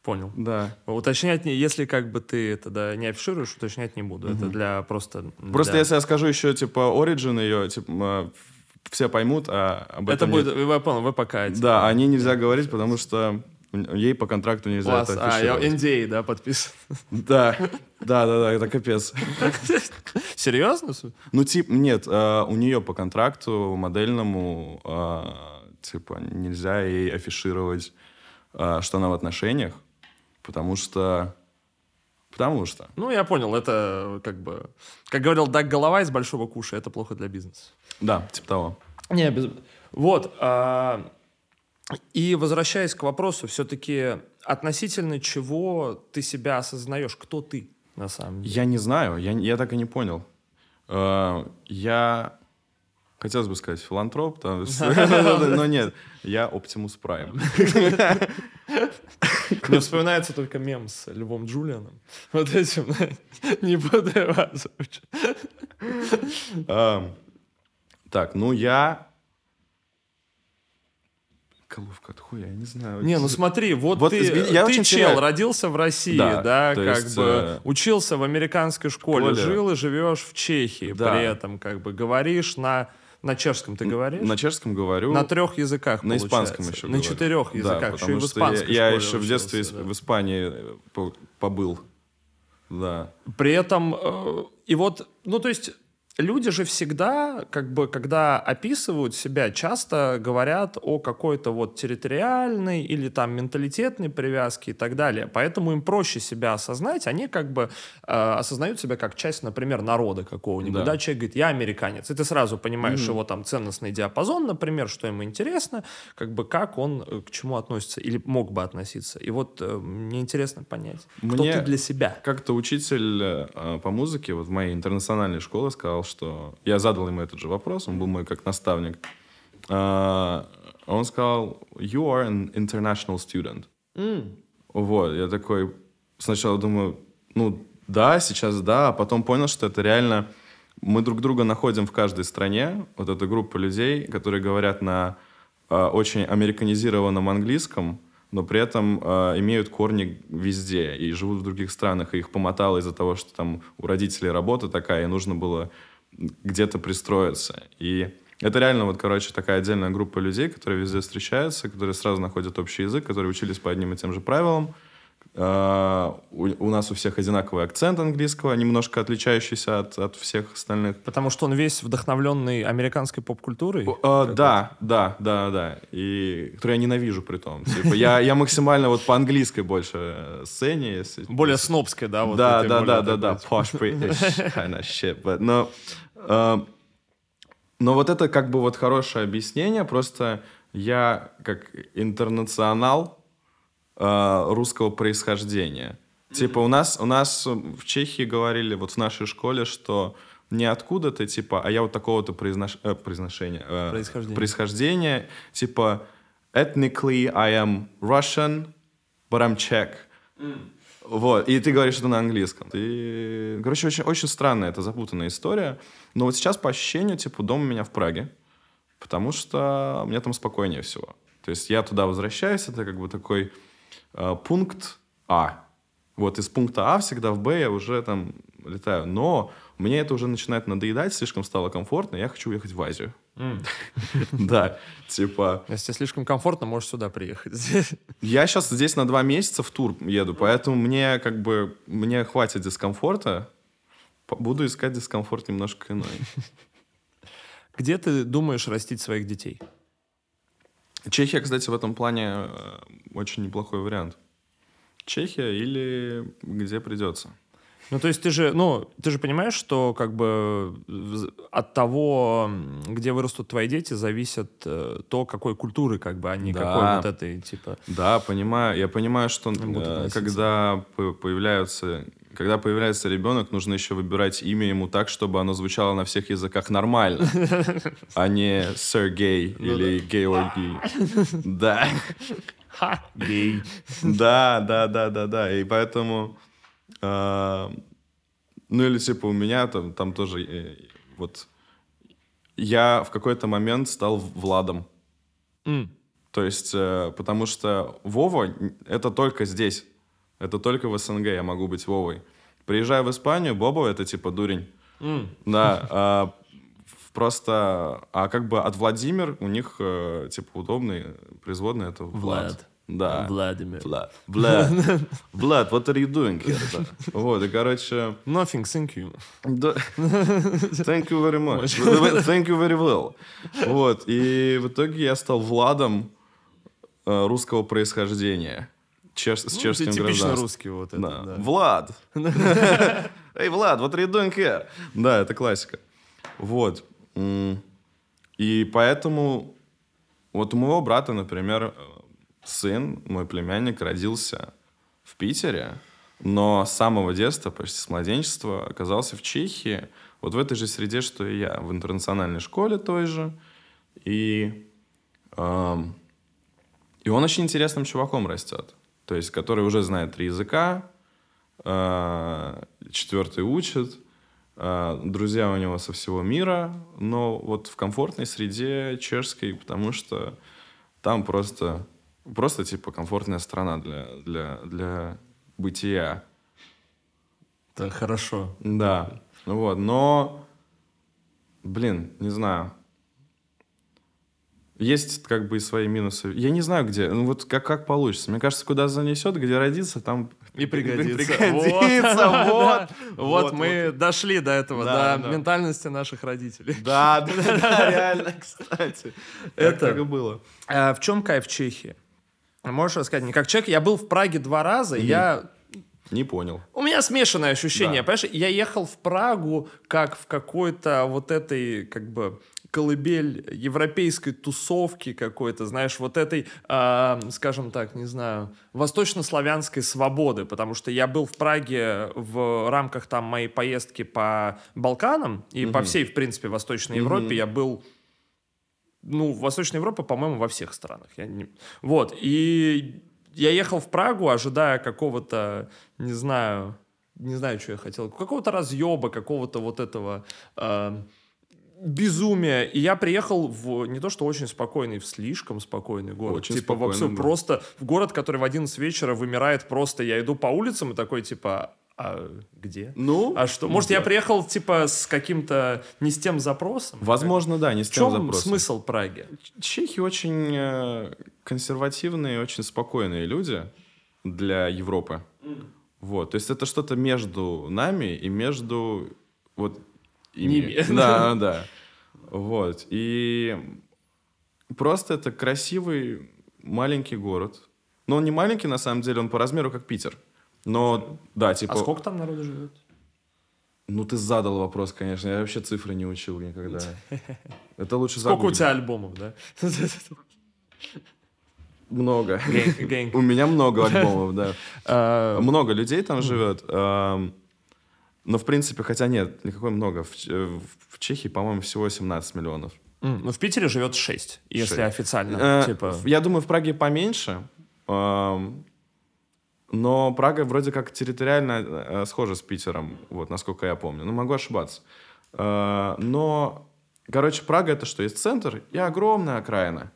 Понял. Да. Уточнять, не, если как бы ты это да, не афишируешь, уточнять не буду. Это для просто... Просто для- если я скажу еще, типа, origin ее, типа, м, все поймут, а об Это этом будет, не- вы понял, вы пока... типа, Да, о ней нельзя говорить, потому что ей по контракту нельзя Класс. это А, я. NDA, да, подписан. Да, да, да, да, это капец. Серьезно? Ну, типа, нет, э, у нее по контракту модельному, э, типа, нельзя ей афишировать, э, что она в отношениях, потому что... Потому что... Ну, я понял, это как бы... Как говорил Даг Голова из Большого Куша, это плохо для бизнеса. Да, типа того. Не, без... Вот. а, И возвращаясь к вопросу, все-таки относительно чего ты себя осознаешь, кто ты на самом деле? Я не знаю, я, я так и не понял. Э, Я... Хотелось бы сказать филантроп, но нет, я Оптимус Прайм. Мне вспоминается только мем с Львом Джулианом. Вот этим, не буду озвучивать. Эм, Так, ну я... Головка от хуя, я не знаю. Не, ну смотри, вот, Вот ты, изме- я ты очень чел, теряю. родился в России, Да, да, как есть, бы э, учился в американской школе, школе. жил и живешь в Чехии, Да. при этом как бы говоришь на на чешском ты говоришь? На чешском говорю. На трех языках, На испанском получается. еще На говорю. четырех Да, языках, еще и потому в что я- я, еще в детстве да. в Испании э, по- побыл. Да. При этом, э, и вот, ну, то есть, люди же всегда, как бы, когда описывают себя, часто говорят о какой-то вот территориальной или там менталитетной привязке и так далее. Поэтому им проще себя осознать. Они как бы э, осознают себя как часть, например, народа какого-нибудь. Да. Да. человек говорит, я американец. И ты сразу понимаешь его там ценностный диапазон, например, что ему интересно, как бы как он э, к чему относится или мог бы относиться. И вот э, мне интересно понять, кто Мне- ты для себя. Как-то учитель э, по музыке вот в моей интернациональной школе сказал, что... Я задал ему этот же вопрос, он был мой как наставник. А, Он сказал, you are an international student. Вот, я такой сначала думаю, ну да, сейчас да, а потом понял, что это реально... Мы друг друга находим в каждой стране, вот эта группа людей, которые говорят на э, очень американизированном английском, но при этом э, имеют корни везде и живут в других странах, и их помотало из-за того, что там у родителей работа такая, и нужно было где-то пристроиться. И это реально вот, короче, такая отдельная группа людей, которые везде встречаются, которые сразу находят общий язык, которые учились по одним и тем же правилам. А, У, у нас у всех одинаковый акцент английского, немножко отличающийся от, от всех остальных. Потому что он весь вдохновленный американской поп-культурой. А, да, да, да, да. И который я ненавижу при том. Типа, я, я максимально вот по английской больше э, сцене. Если, Более снобской, да? Вот да, да, да, да, да, posh British kind of shit. But, но, э, но вот это как бы вот хорошее объяснение, просто я как интернационал э, русского происхождения. Типа у нас, у нас в Чехии говорили вот в нашей школе, что не откуда ты, типа, а я вот такого-то произнош... э, произношения. э, Происхождения. происхождения. Типа, ethnically I am Russian, but I'm Czech. Вот, и ты говоришь это на английском. Ты... Короче, очень, очень странная, это запутанная история. Но вот сейчас по ощущению, типа, дом у меня в Праге, потому что мне там спокойнее всего. То есть я туда возвращаюсь, это как бы такой пункт А. Вот из пункта А всегда в Б я уже там летаю. Но мне это уже начинает надоедать, слишком стало комфортно, я хочу уехать в Азию. Да, типа... Если тебе слишком комфортно, можешь сюда приехать. Я сейчас здесь на два месяца в тур еду, поэтому мне как бы мне хватит дискомфорта. Буду искать дискомфорт немножко иной. Где ты думаешь растить своих детей? Чехия, кстати, в этом плане э, очень неплохой вариант. Чехия или где придется. Ну, то есть ты же, ну, ты же понимаешь, что как бы от того, где вырастут твои дети, зависит э, то, какой культуры, как бы, а не Да. какой вот этой, типа... Да, понимаю. Я понимаю, что э, когда по- появляются, когда появляется ребенок, нужно еще выбирать имя ему так, чтобы оно звучало на всех языках нормально, а не Сергей Ну или Георгий. Да. Гей. Да, да, да, да, да. И поэтому... э, ну, или типа у меня там, там тоже... э, вот... Я в какой-то момент стал Владом. То есть, э, потому что Вова это только здесь. Это только в СНГ я могу быть Вовой. Приезжаю в Испанию, Боба это типа дурень. М. Да, а, просто... А как бы от Владимир у них э, типа удобный производный это Влад. Влад. Да. Владимир. Влад. Влад. Влад, what are you doing here? Вот, и короче... Nothing, thank you. Да. Thank you very much. Thank you very well. Вот. И в итоге я стал Владом э, русского происхождения. Чеш- с Ну, чешским типично русский вот это, Да. да. Влад. Эй, Влад, what are you doing here? Да, это классика. Вот. И поэтому вот у моего брата, например, э, сын, мой племянник, родился в Питере, но с самого детства, почти с младенчества, оказался в Чехии, вот в этой же среде, что и я, в интернациональной школе той же. И, эм, и он очень интересным чуваком растет. То есть, который уже знает три языка, э, четвертый учит, э, друзья у него со всего мира, но вот в комфортной среде чешской, потому что Там просто, просто типа комфортная страна для, для, для бытия. Это хорошо. Да. Вот, но, блин, не знаю. Есть как бы и свои минусы. Я не знаю, где. Ну вот как, как получится. Мне кажется, куда занесет, где родиться, там И пригодится. пригодится, Вот, вот. Вот мы дошли до этого, до ментальности наших родителей. Да, да, реально, кстати. Это- Так и было. А в чем кайф Чехии? Можешь рассказать мне, как человек? Я был в Праге два раза, и я Не понял. У меня смешанное ощущение, Да. понимаешь? Я ехал в Прагу как в какой-то вот этой, как бы, колыбель европейской тусовки какой-то, знаешь, вот этой, а, скажем так, не знаю, восточнославянской свободы, потому что я был в Праге в рамках там моей поездки по Балканам и по всей, в принципе, Восточной Европе. Я был ну, Восточная Европа, по-моему, во всех странах. Я не- Вот, и я ехал в Прагу, ожидая какого-то, не знаю, не знаю, что я хотел, какого-то разъеба, какого-то вот этого э, безумия. И я приехал в не то что очень спокойный, в слишком спокойный город. Очень типа, спокойный, всё да. просто в город, который в 11 вечера вымирает просто. Я иду по улицам и такой, типа, а где? Ну, А что? Может, я да. приехал, типа, с каким-то не с тем запросом? Возможно, да, не с В тем чем запросом. смысл Праги? Чехи очень э, консервативные, очень спокойные люди для Европы. Вот, то есть это что-то между нами и между вот ими. Ними. Да, да. Вот. И просто это красивый маленький город. Но он не маленький, на самом деле, он по размеру как Питер. Но, да, типа... А сколько там народу живет? Ну, ты задал вопрос, конечно. Я вообще цифры не учил никогда. Это лучше Сколько у загуглить. тебя альбомов, да? Много. У меня много альбомов, да. А, Много людей там живет. Но, в принципе, хотя нет, никакой много. В э, В Чехии, по-моему, всего 17 миллионов. м, Ну, в Питере живет 6, если Шесть. официально. Э, Типа... Я думаю, в Праге поменьше. Но Прага вроде как территориально э, схожа с Питером, вот, насколько я помню. Ну, могу ошибаться. Э, Но, короче, Прага — это что? Есть центр и огромная окраина.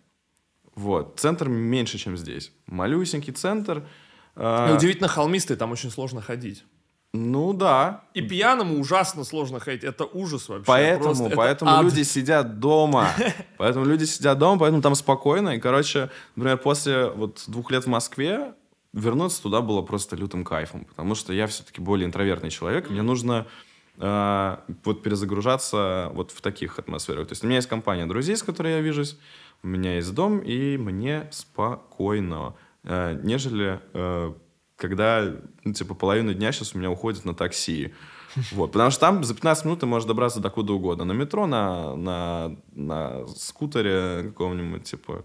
Вот. Центр меньше, чем здесь. Малюсенький центр. э, И удивительно холмистый, там очень сложно ходить. Ну, да. И пьяному ужасно сложно ходить. Это ужас вообще. Поэтому, Просто это поэтому ад. люди сидят дома. Поэтому люди сидят дома, поэтому там спокойно. И, короче, например, после вот двух лет в Москве вернуться туда было просто лютым кайфом. Потому что я все-таки более интровертный человек. Мне нужно э, вот перезагружаться вот в таких атмосферах. То есть у меня есть компания друзей, с которой я вижусь. У меня есть дом, и мне спокойно. Э, нежели э, когда, ну, типа, половину дня сейчас у меня уходит на такси. Вот, потому что там за 15 минут ты можешь добраться до куда угодно. На метро, на, на, на скутере каком-нибудь, типа.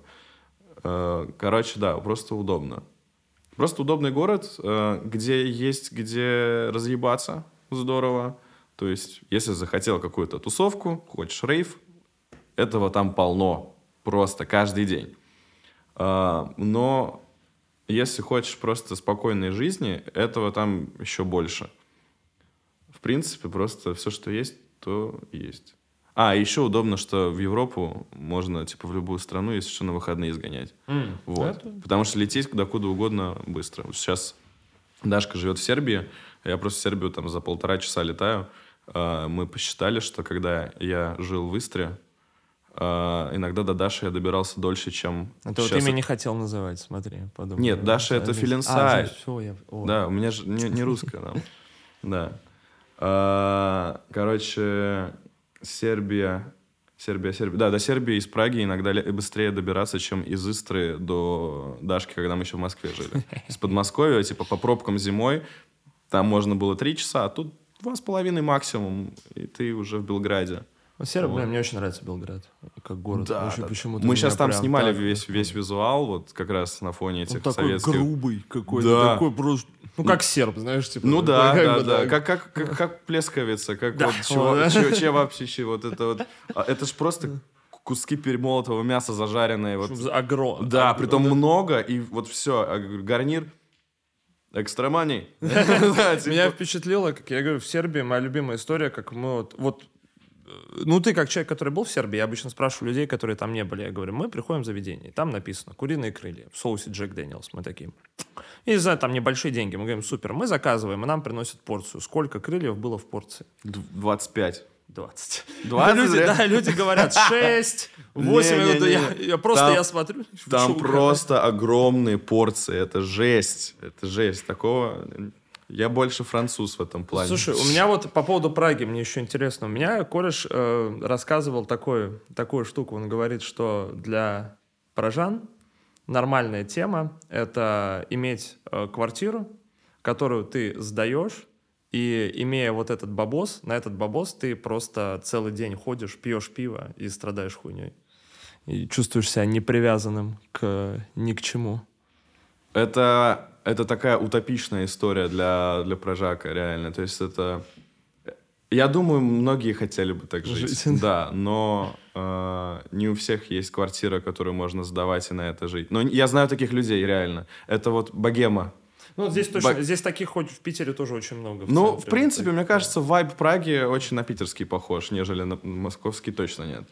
Э, короче, да, просто удобно. Просто удобный город, э, где есть где разъебаться здорово. То есть, если захотел какую-то тусовку, хочешь рейв, этого там полно. Просто каждый день. А, Но если хочешь просто спокойной жизни, этого там еще больше. В принципе, просто все, что есть, то есть. А, еще удобно, что в Европу можно, типа, в любую страну, если что, на выходные сгонять. М, Вот. это- Потому что лететь куда куда угодно быстро. Вот сейчас Дашка живет в Сербии, я просто в Сербию там за полтора часа летаю. А, Мы посчитали, что когда я жил в Истре, иногда до Даши я добирался дольше, чем Это вот щас имя не хотел называть, смотри, подумай. Нет, Даша это А, Филинсай. все, я... о. Да, у меня же не, не русская там. Да. А, Короче, Сербия... Сербия, Сербия. Да, до Сербии из Праги иногда быстрее добираться, чем из Истры до Дашки, когда мы еще в Москве жили. Из Подмосковья, типа, по пробкам зимой, там можно было три часа, а тут два с половиной максимум, и ты уже в Белграде. Ну, Сербия, Вот. блин, мне очень нравится Белград, как город. Да, Вообще да. почему-то Мы меня сейчас там снимали так- весь, весь визуал, вот как раз на фоне Он этих такой советских... грубый какой-то, Да. такой просто... Ну, как серб, знаешь, типа. Ну да, как да, бы да. Как, как, как, как плесковица, как Да. вот чего, Вот. чего, чевапчичи, вот это вот. А Это ж просто куски перемолотого мяса зажаренные. Вот. Агро. Да, Агро, притом много, и вот все, гарнир экстра money. Да, типа, Меня впечатлило, как я говорю, в Сербии моя любимая история, как мы вот, вот ну, ты как человек, который был в Сербии, я обычно спрашиваю людей, которые там не были. Я говорю, мы приходим в заведение, там написано «куриные крылья» в соусе Джек Дэниелс. Мы такие. И за там небольшие деньги. Мы говорим, супер, мы заказываем, и нам приносят порцию. Сколько крыльев было в порции? 25. 20. 20, люди, да? да, люди говорят 6, 8 Не, не, минут. не, Я, не. я просто Там- я смотрю. Там просто огромные порции. Это жесть. Это жесть. Такого... Я больше француз в этом плане. Слушай, у меня вот по поводу Праги, мне еще интересно. У меня кореш э, рассказывал такую, такую штуку. Он говорит, что для поражан нормальная тема — это иметь э, квартиру, которую ты сдаешь, и имея вот этот бабос, на этот бабос ты просто целый день ходишь, пьешь пиво и страдаешь хуйней. И чувствуешь себя непривязанным к ни к чему. Это, это такая утопичная история для, для прожака, реально. То есть это... Я думаю, многие хотели бы так жить. Жить. Да, но э, не у всех есть квартира, которую можно сдавать и на это жить. Но я знаю таких людей, реально. Это вот богема. Ну, вот здесь точно, Ба- здесь таких хоть в Питере тоже очень много. Ну, центре. в принципе, Вот мне кажется, вайб Праги очень на питерский похож, нежели на московский точно нет.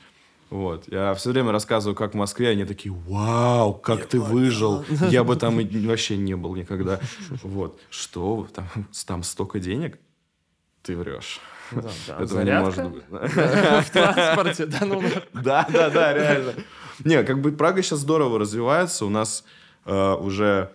Вот. Я все время рассказываю, как в Москве, они такие, вау, как ты выжил. Я бы там вообще не был никогда. Вот. Что? Там, там столько денег? Ты врешь. Да, да. Этого не может быть. в транспорте, да, ну, Да, да, да, реально. Не, как бы Прага сейчас здорово развивается. У нас э, уже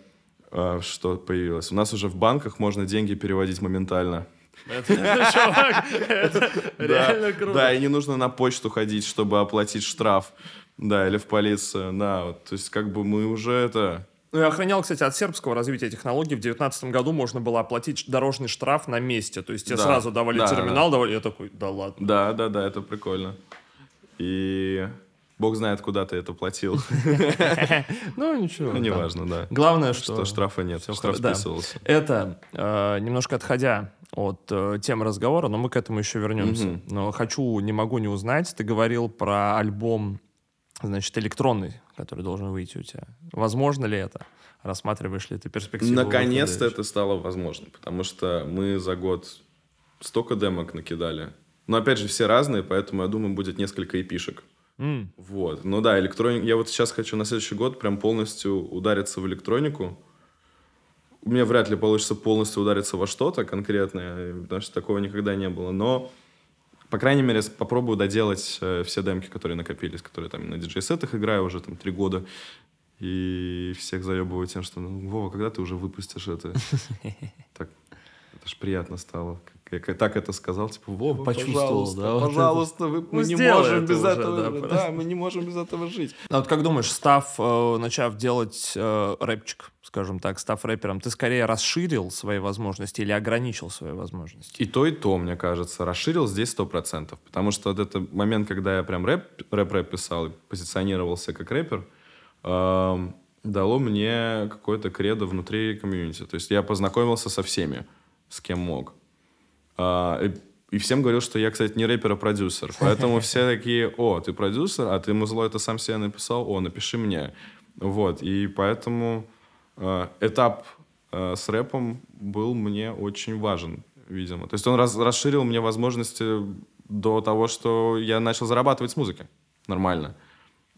э, что появилось? У нас уже в банках можно деньги переводить моментально. Это, это реально круто. Да, и не нужно на почту ходить, чтобы оплатить штраф. Да, или в полицию. Да, вот, то есть как бы мы уже это... Ну, я охранял, кстати, от сербского развития технологий. В 2019 году можно было оплатить дорожный штраф на месте. То есть тебе Да. сразу давали Да, терминал, давали. Я такой, да ладно. Да, да, да, это прикольно. И бог знает, куда ты это платил. Ну, ничего. Ну, неважно, да. Главное, что... Что штрафа нет, штраф списывался. Это, э, немножко отходя от э, темы разговора, но мы к этому еще вернемся. Но хочу, не могу не узнать, ты говорил про альбом, значит, электронный, который должен выйти у тебя. Возможно ли это? Рассматриваешь ли ты перспективу? Наконец-то это стало возможно, потому что мы за год столько демок накидали. Но опять же, все разные, поэтому я думаю, будет несколько эпишек. М, Вот. Ну да, электроник. Я вот сейчас хочу на следующий год прям полностью удариться в электронику. У меня вряд ли получится полностью удариться во что-то конкретное, потому что такого никогда не было. Но, по крайней мере, попробую доделать э, все демки, которые накопились, которые там на диджей-сетах играю уже там три года. И всех заебываю тем, что, ну, Вова, когда ты уже выпустишь это? Так, это ж приятно стало. Как я так это сказал, типа, Вова, Почувствовал, пожалуйста, да, вот это. пожалуйста, вы- мы не можем без уже, этого, да, да, мы не можем без этого жить. А вот как думаешь, став, э, начав делать э, рэпчик, скажем так, став рэпером, ты скорее расширил свои возможности или ограничил свои возможности? И то, и то, мне кажется, расширил здесь сто процентов. Потому что вот этот момент, когда я прям рэп, рэп-рэп писал и позиционировался как рэпер, эм, дало мне какое-то кредо внутри комьюнити. То есть я познакомился со всеми, с кем мог. А, и, и всем говорил, что я, кстати, не рэпер, а продюсер. Поэтому все такие, о, ты продюсер, а ты музло это сам себе написал, о, напиши мне. Вот, и поэтому э, этап э, с рэпом был мне очень важен, видимо. То есть он раз- расширил мне возможности до того, что я начал зарабатывать с музыки нормально.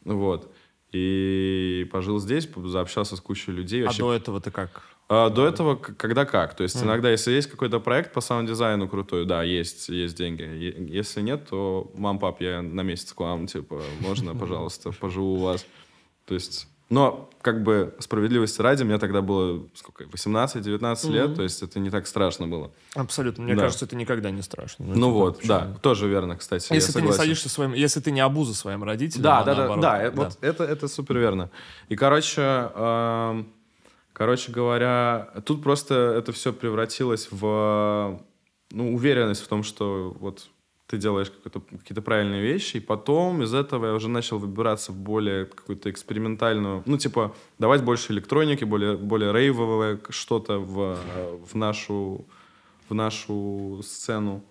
Вот. И пожил здесь, заобщался с кучей людей. А Вообще до этого ты как? А, до этого когда как. То есть иногда, если есть какой-то проект по саунд-дизайну крутой, да, есть, есть деньги. Е- Если нет, то мам, пап, я на месяц к вам, типа, можно, пожалуйста, поживу у вас. То есть, но, как бы, справедливости ради, мне тогда было, сколько, 18-19 лет, то есть это не так страшно было. Абсолютно. Мне Да. кажется, это никогда не страшно. Ну типа, вот, почему? да, тоже верно, кстати, Если ты не согласен. садишься своим, если ты не обуза своим родителям, Да, а да, да, да, э, вот это, это супер верно. И, короче, эм, короче говоря, тут просто это все превратилось в ну, уверенность в том, что вот ты делаешь какие-то правильные вещи, и потом из этого я уже начал выбираться в более какую-то экспериментальную, ну, типа, давать больше электроники, более, более рейвовое что-то в, в, нашу, в нашу сцену.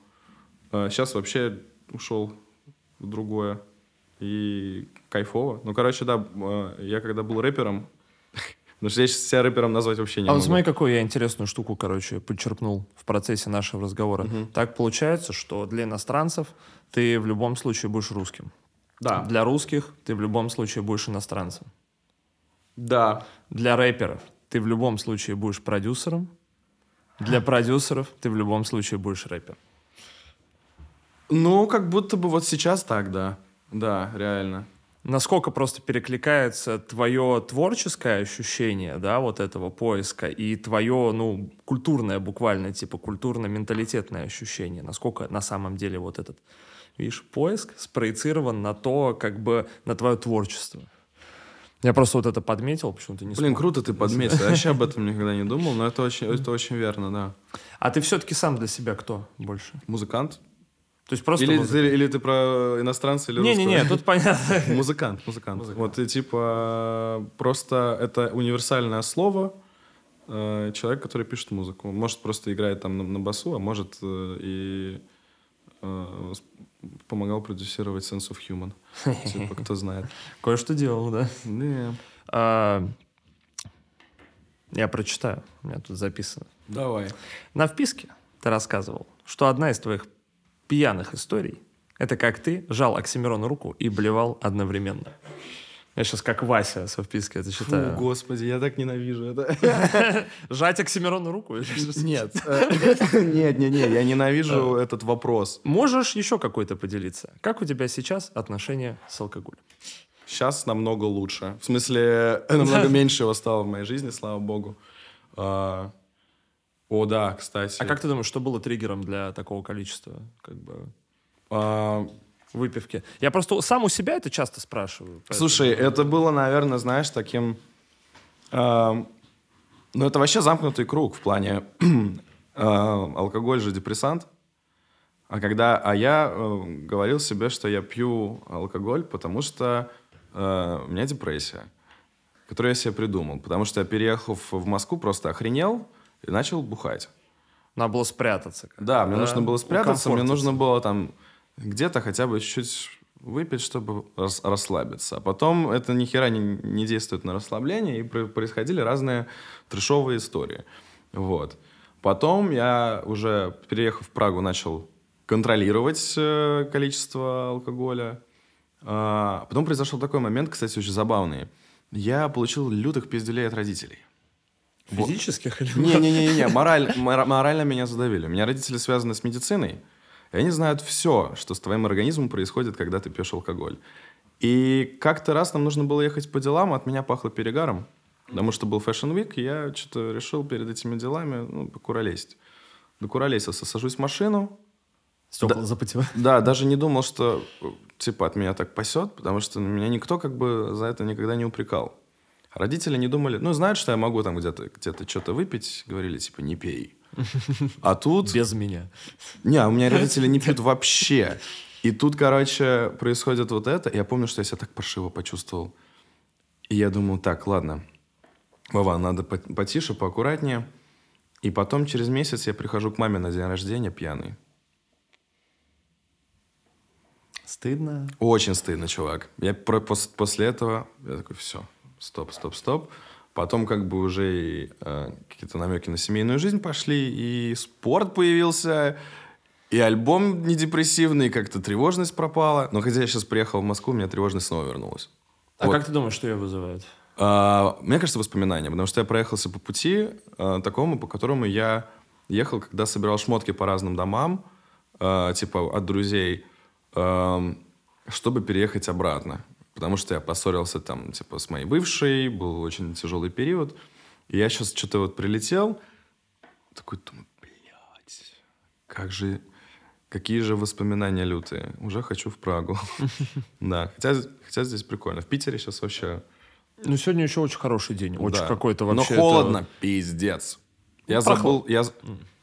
Сейчас вообще ушел в другое. И кайфово. Ну, короче, да, э, я когда был рэпером, Потому что я сейчас себя рэпером назвать вообще не а могу. вот смотри, какую я интересную штуку, короче, подчеркнул в процессе нашего разговора. Мгм. Так получается, что для иностранцев ты в любом случае будешь русским. Да. Для русских ты в любом случае будешь иностранцем. Да. Для рэперов ты в любом случае будешь продюсером. Для продюсеров ты в любом случае будешь рэпером. Ну, как будто бы вот сейчас так, да. Да, реально. Насколько просто перекликается твое творческое ощущение, да, вот этого поиска, и твое, ну, культурное буквально, типа, культурно-менталитетное ощущение, насколько на самом деле вот этот, видишь, поиск спроецирован на то, как бы, на твое творчество. Я просто вот это подметил, почему-то не Блин, круто ты подметил. Я вообще об этом никогда не думал, но это очень, это очень верно, да. А ты все-таки сам для себя кто больше? Музыкант? То есть просто... Или, музыка. ты, или ты про иностранца или Не-не-не, тут понятно. Музыкант, музыкант. Музыкант. Вот и типа просто это универсальное слово. э, Человек, который пишет музыку. Может, просто играет там на, на басу, а может э, и э, помогал продюсировать Sense of Human. Типа, кто знает. Кое-что делал, да. Не. А, Я прочитаю, у меня тут записано. Давай. На вписке ты рассказывал, что одна из твоих пьяных историй — это как ты жал Оксимирону руку и блевал одновременно. Я сейчас как Вася со вписки это Фу, читаю. господи, я так ненавижу это. Жать Оксимирону руку? Нет. Нет, нет, нет, я ненавижу этот вопрос. Можешь еще какой-то поделиться? Как у тебя сейчас отношения с алкоголем? Сейчас намного лучше. В смысле, намного меньше его стало в моей жизни, слава богу. О, да, кстати. А как ты думаешь, что было триггером для такого количества как бы, А, выпивки? Я просто сам у себя это часто спрашиваю. поэтому- Слушай, это было, наверное, знаешь, таким... а, Ну, это вообще замкнутый круг в плане... а, Алкоголь же депрессант. А когда... А я э, говорил себе, что я пью алкоголь, потому что э, у меня депрессия, которую я себе придумал. Потому что я, переехав в Москву, просто охренел и начал бухать. Надо было спрятаться. Да, мне нужно было спрятаться, мне нужно было там где-то хотя бы чуть-чуть выпить, чтобы рас- расслабиться. А потом это ни хера не, не действует на расслабление, и про- происходили разные трешовые истории. Вот. Потом я уже, переехав в Прагу, начал контролировать э, количество алкоголя. А, потом произошел такой момент, кстати, очень забавный. Я получил лютых пизделей от родителей. Вот. Физических или Не-не-не, мораль, мора- морально меня задавили. У меня родители связаны с медициной, и они знают все, что с твоим организмом происходит, когда ты пьешь алкоголь. И как-то раз нам нужно было ехать по делам, от меня пахло перегаром, потому что был Fashion Week, и я что-то решил перед этими делами ну, покуролесить. Докуролесился, сажусь в машину, Стекла запотевают. да, даже не думал, что типа от меня так пасет, потому что меня никто как бы за это никогда не упрекал. Родители не думали, ну, знают, что я могу там где-то где что-то выпить, говорили, типа, не пей. А тут... Без меня. Не, у меня родители не пьют вообще. И тут, короче, происходит вот это. Я помню, что я себя так паршиво почувствовал. И я думал, так, ладно, Вова, надо по- потише, поаккуратнее. И потом через месяц я прихожу к маме на день рождения пьяный. Стыдно. Очень стыдно, чувак. Я про- пос- после этого, я такой, все, стоп, стоп, стоп. Потом как бы уже э, какие-то намеки на семейную жизнь пошли, и спорт появился, и альбом не депрессивный, как-то тревожность пропала. Но хотя я сейчас приехал в Москву, у меня тревожность снова вернулась. А Вот. как ты думаешь, что ее вызывает? А, мне кажется, воспоминания, потому что я проехался по пути а, такому, по которому я ехал, когда собирал шмотки по разным домам, а, типа от друзей, ам, чтобы переехать обратно. Потому что я поссорился там, типа, с моей бывшей, был очень тяжелый период. И я сейчас что-то вот прилетел, такой думаю, блядь, как же, какие же воспоминания лютые. Уже хочу в Прагу. Да, хотя, хотя здесь прикольно. В Питере сейчас вообще Ну, сегодня еще очень хороший день. Очень да. какой-то вообще... Но это- холодно, пиздец. Я Прохла- забыл... Я... з-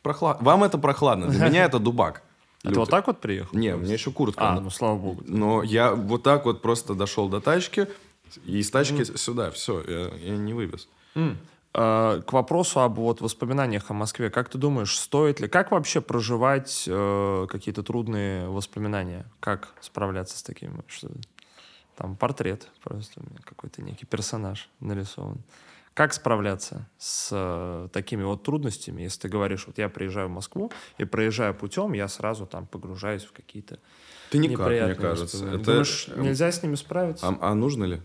прохла- Вам это прохладно, для меня это дубак. А ты вот так вот приехал? Не, у меня еще куртка. А, ну слава богу. Но я вот так вот просто дошел до тачки, и из тачки сюда, все, я, я не вывез. А, К вопросу об вот воспоминаниях о Москве, как ты думаешь, стоит ли, как вообще проживать э, какие-то трудные воспоминания? Как справляться с такими? Что, там портрет просто какой-то некий персонаж нарисован. Как справляться с э, такими вот трудностями, если ты говоришь, вот я приезжаю в Москву и проезжаю путем, я сразу там погружаюсь в какие-то Ты никак, мне кажется. Это, Думаешь, нельзя с ними справиться? А, а нужно ли?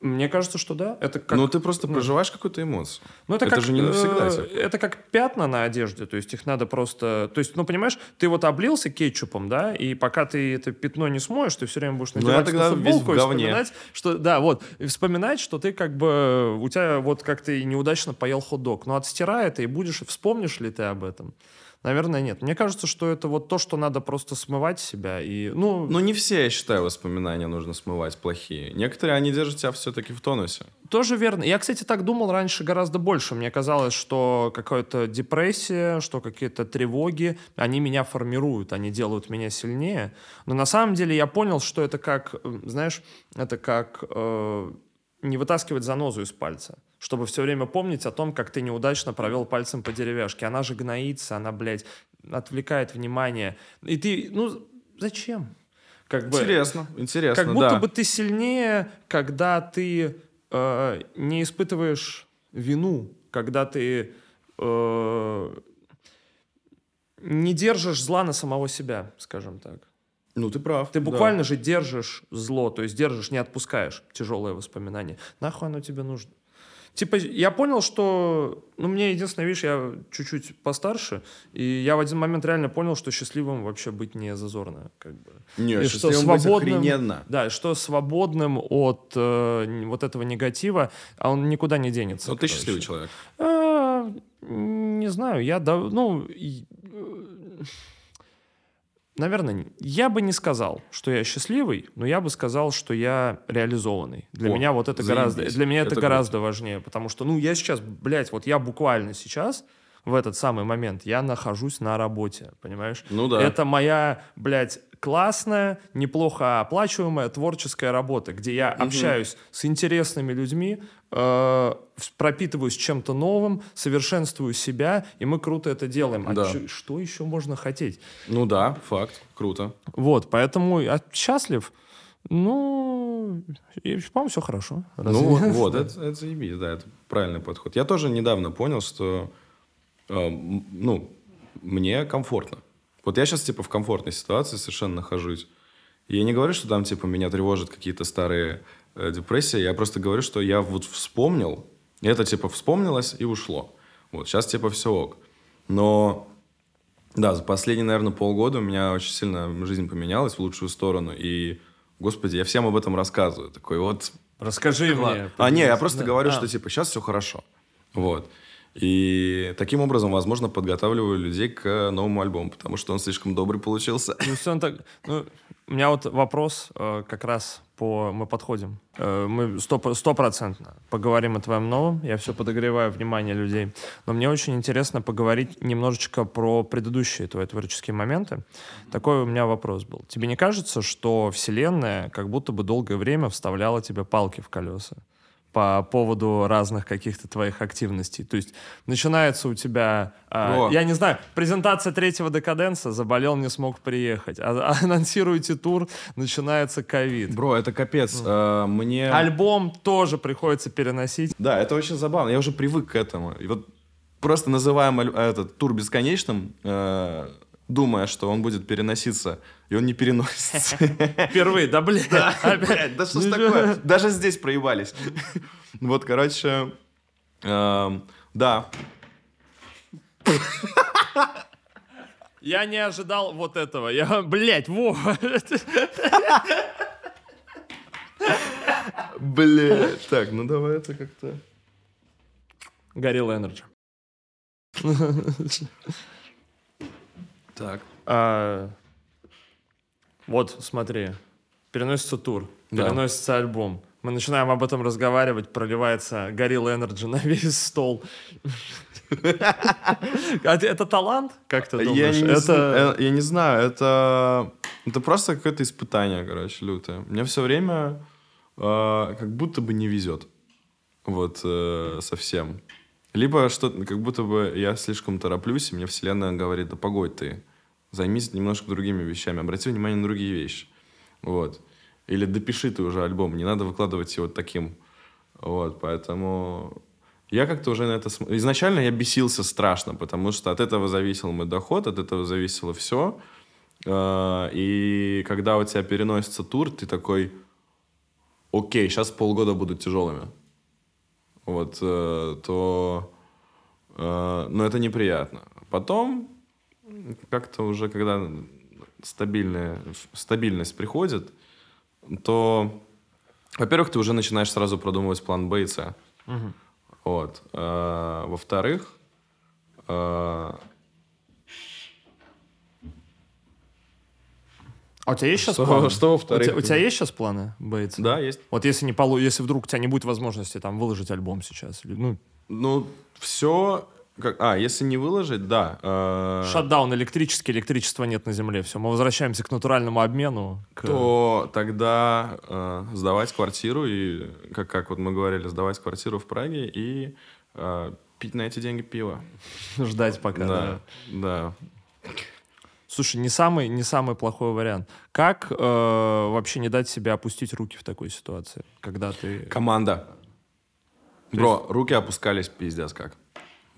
Мне кажется, что да. Это как... ну, ты просто ну, проживаешь какую-то эмоцию. Ну, это, это как, же не навсегда, э. Это как пятна на одежде, то есть их надо просто... То есть, ну, понимаешь, ты вот облился кетчупом, да, и пока ты это пятно не смоешь, ты все время будешь Ну, надевать весь в футболку и вспоминать, что... Да, вот, и вспоминать, что ты как бы... У тебя вот как ты неудачно поел хот-дог. Но отстирай это, и будешь... Вспомнишь ли ты об этом? Наверное, нет. Мне кажется, что это вот то, что надо просто смывать себя. И, ну, Ну, не все, я считаю, воспоминания нужно смывать плохие. Некоторые, они держат тебя все-таки в тонусе. Тоже верно. Я, кстати, так думал раньше гораздо больше. Мне казалось, что какая-то депрессия, что какие-то тревоги, они меня формируют, они делают меня сильнее. Но на самом деле я понял, что это как, знаешь, это как э, не вытаскивать занозу из пальца, чтобы все время помнить о том, как ты неудачно провел пальцем по деревяшке. Она же гноится, она, блядь, отвлекает внимание. И ты, ну, зачем? Как бы, Интересно, интересно, как будто да. бы ты сильнее, когда ты э, не испытываешь вину, когда ты э, не держишь зла на самого себя, скажем так. Ну, ты прав. Ты да. буквально же держишь зло, то есть держишь, не отпускаешь тяжелое воспоминание. Нахуй оно тебе нужно? Типа, я понял, что... Ну, мне единственное, видишь, я чуть-чуть постарше, и я в один момент реально понял, что счастливым вообще быть не зазорно. Как бы. Не, И что быть свободным- охрененно. Да, что свободным от э, вот этого негатива, а он никуда не денется. Ну, ты счастливый человек. А, не знаю, я, да, ну, и, э, наверное, я бы не сказал, что я счастливый, но я бы сказал, что я реализованный. Для О, меня вот это гораздо, заебись. для меня это, Это гораздо важнее, потому что, ну, я сейчас, блядь, вот я буквально сейчас в этот самый момент я нахожусь на работе, понимаешь? Ну да. Это моя, блядь, классная, неплохо оплачиваемая творческая работа, где я общаюсь с интересными людьми, э, пропитываюсь чем-то новым, совершенствую себя, и мы круто это делаем. А Да. чё- что еще можно хотеть? Ну да, факт. Круто. Вот, поэтому я счастлив. Ну, и, по-моему, все хорошо. Разве Ну вот, это, это заебись, да, это правильный подход. Я тоже недавно понял, что, э, ну, мне комфортно. Вот я сейчас, типа, в комфортной ситуации совершенно нахожусь. И я не говорю, что там, типа, меня тревожат какие-то старые э, депрессии. Я просто говорю, что я вот вспомнил, и это, типа, вспомнилось и ушло. Вот, сейчас, типа, все ок. Но, да, за последние, наверное, полгода у меня очень сильно жизнь поменялась в лучшую сторону. И, господи, я всем об этом рассказываю. Такой вот, Расскажи мне. а, не, я просто Да. говорю, А, что типа сейчас все хорошо. Вот. И таким образом, возможно, подготавливаю людей к новому альбому, потому что он слишком добрый получился. Ну, он так... ну, у меня вот вопрос э, как раз по... Мы подходим. Э, мы сто- стопроцентно поговорим о твоем новом. Я все подогреваю внимание людей. Но мне очень интересно поговорить немножечко про предыдущие твои творческие моменты. Такой у меня вопрос был. Тебе не кажется, что Вселенная как будто бы долгое время вставляла тебе палки в колеса? По поводу разных каких-то твоих активностей. То есть начинается у тебя, О. я не знаю, презентация третьего декаденса, заболел, не смог приехать. А, а анонсируете тур, начинается ковид. Бро, это капец. Э, Мне... Альбом тоже приходится переносить. Да, это очень забавно. Я уже привык к этому. И вот просто называем этот тур бесконечным, э, думая, что он будет переноситься, и он не переносится. Впервые, да, блядь. Блядь, да что ж Ну, такое? Даже здесь проебались. Вот, короче, эм, да, Я не ожидал вот этого. Я, блядь, во. блядь. Так, ну давай это как-то... Gorilla Energy. Так. А, вот, смотри. Переносится тур, Да. переносится альбом. Мы начинаем об этом разговаривать, проливается Gorilla Energy на весь стол. А Это талант, как ты думаешь? э, я не знаю, это, это просто какое-то испытание, короче, лютое. Мне все время э, как будто бы не везет. Вот э, совсем. Либо что как будто бы я слишком тороплюсь, и мне вселенная говорит, да погодь ты, займись немножко другими вещами, обрати внимание на другие вещи. Вот. Или допиши ты уже альбом, не надо выкладывать его таким Вот, поэтому я как-то уже на это... Изначально я бесился страшно, потому что от этого зависел мой доход, от этого зависело все. А, и когда у тебя переносится тур, ты такой, окей, сейчас полгода будут тяжелыми. Вот, э, то... Э, но это неприятно. Потом как-то уже, когда стабильная, стабильность приходит, то, во-первых, ты уже начинаешь сразу продумывать план Б и С. Угу. Вот. А, во-вторых, а... А у тебя есть сейчас что, планы? Что во-вторых? У тебя, у тебя есть сейчас планы, Бейтс? Да, есть. Вот если не полу, если вдруг у тебя не будет возможности там выложить альбом сейчас, ну... Ну, все как, а, если не выложить, да. Э, Шатдаун электрический, электричества нет на Земле. Все, мы возвращаемся к натуральному обмену. К... То тогда э, сдавать квартиру, и, как, как вот мы говорили, сдавать квартиру в Праге и э, пить на эти деньги пиво. Ждать пока, да. Да. Слушай, не самый, не самый плохой вариант. Как э, вообще не дать себе опустить руки в такой ситуации, когда ты... Команда. Бро, руки опускались пиздец как.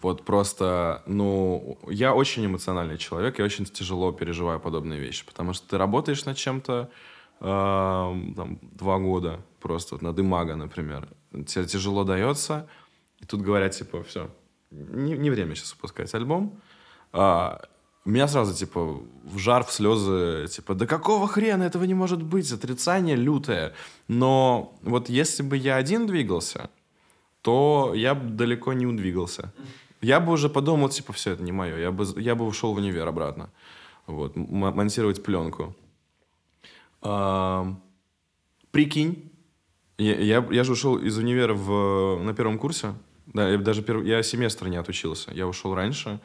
Вот просто, ну, я очень эмоциональный человек, я очень тяжело переживаю подобные вещи, потому что ты работаешь над чем-то э, там, два года просто, над Имага, например. Тебе тяжело дается, и тут говорят, типа, все, не, не время сейчас выпускать альбом. А, меня сразу, типа, в жар, в слезы, типа, да какого хрена этого не может быть, отрицание лютое. Но вот если бы я один двигался, то я бы далеко не удвигался. Я бы уже подумал, типа, все, это не мое. Я бы, я бы ушел в универ обратно. Вот, монтировать пленку. А, прикинь, я, я, я же ушел из универа в, на первом курсе. Да, я даже перв... я семестр не отучился. Я ушел раньше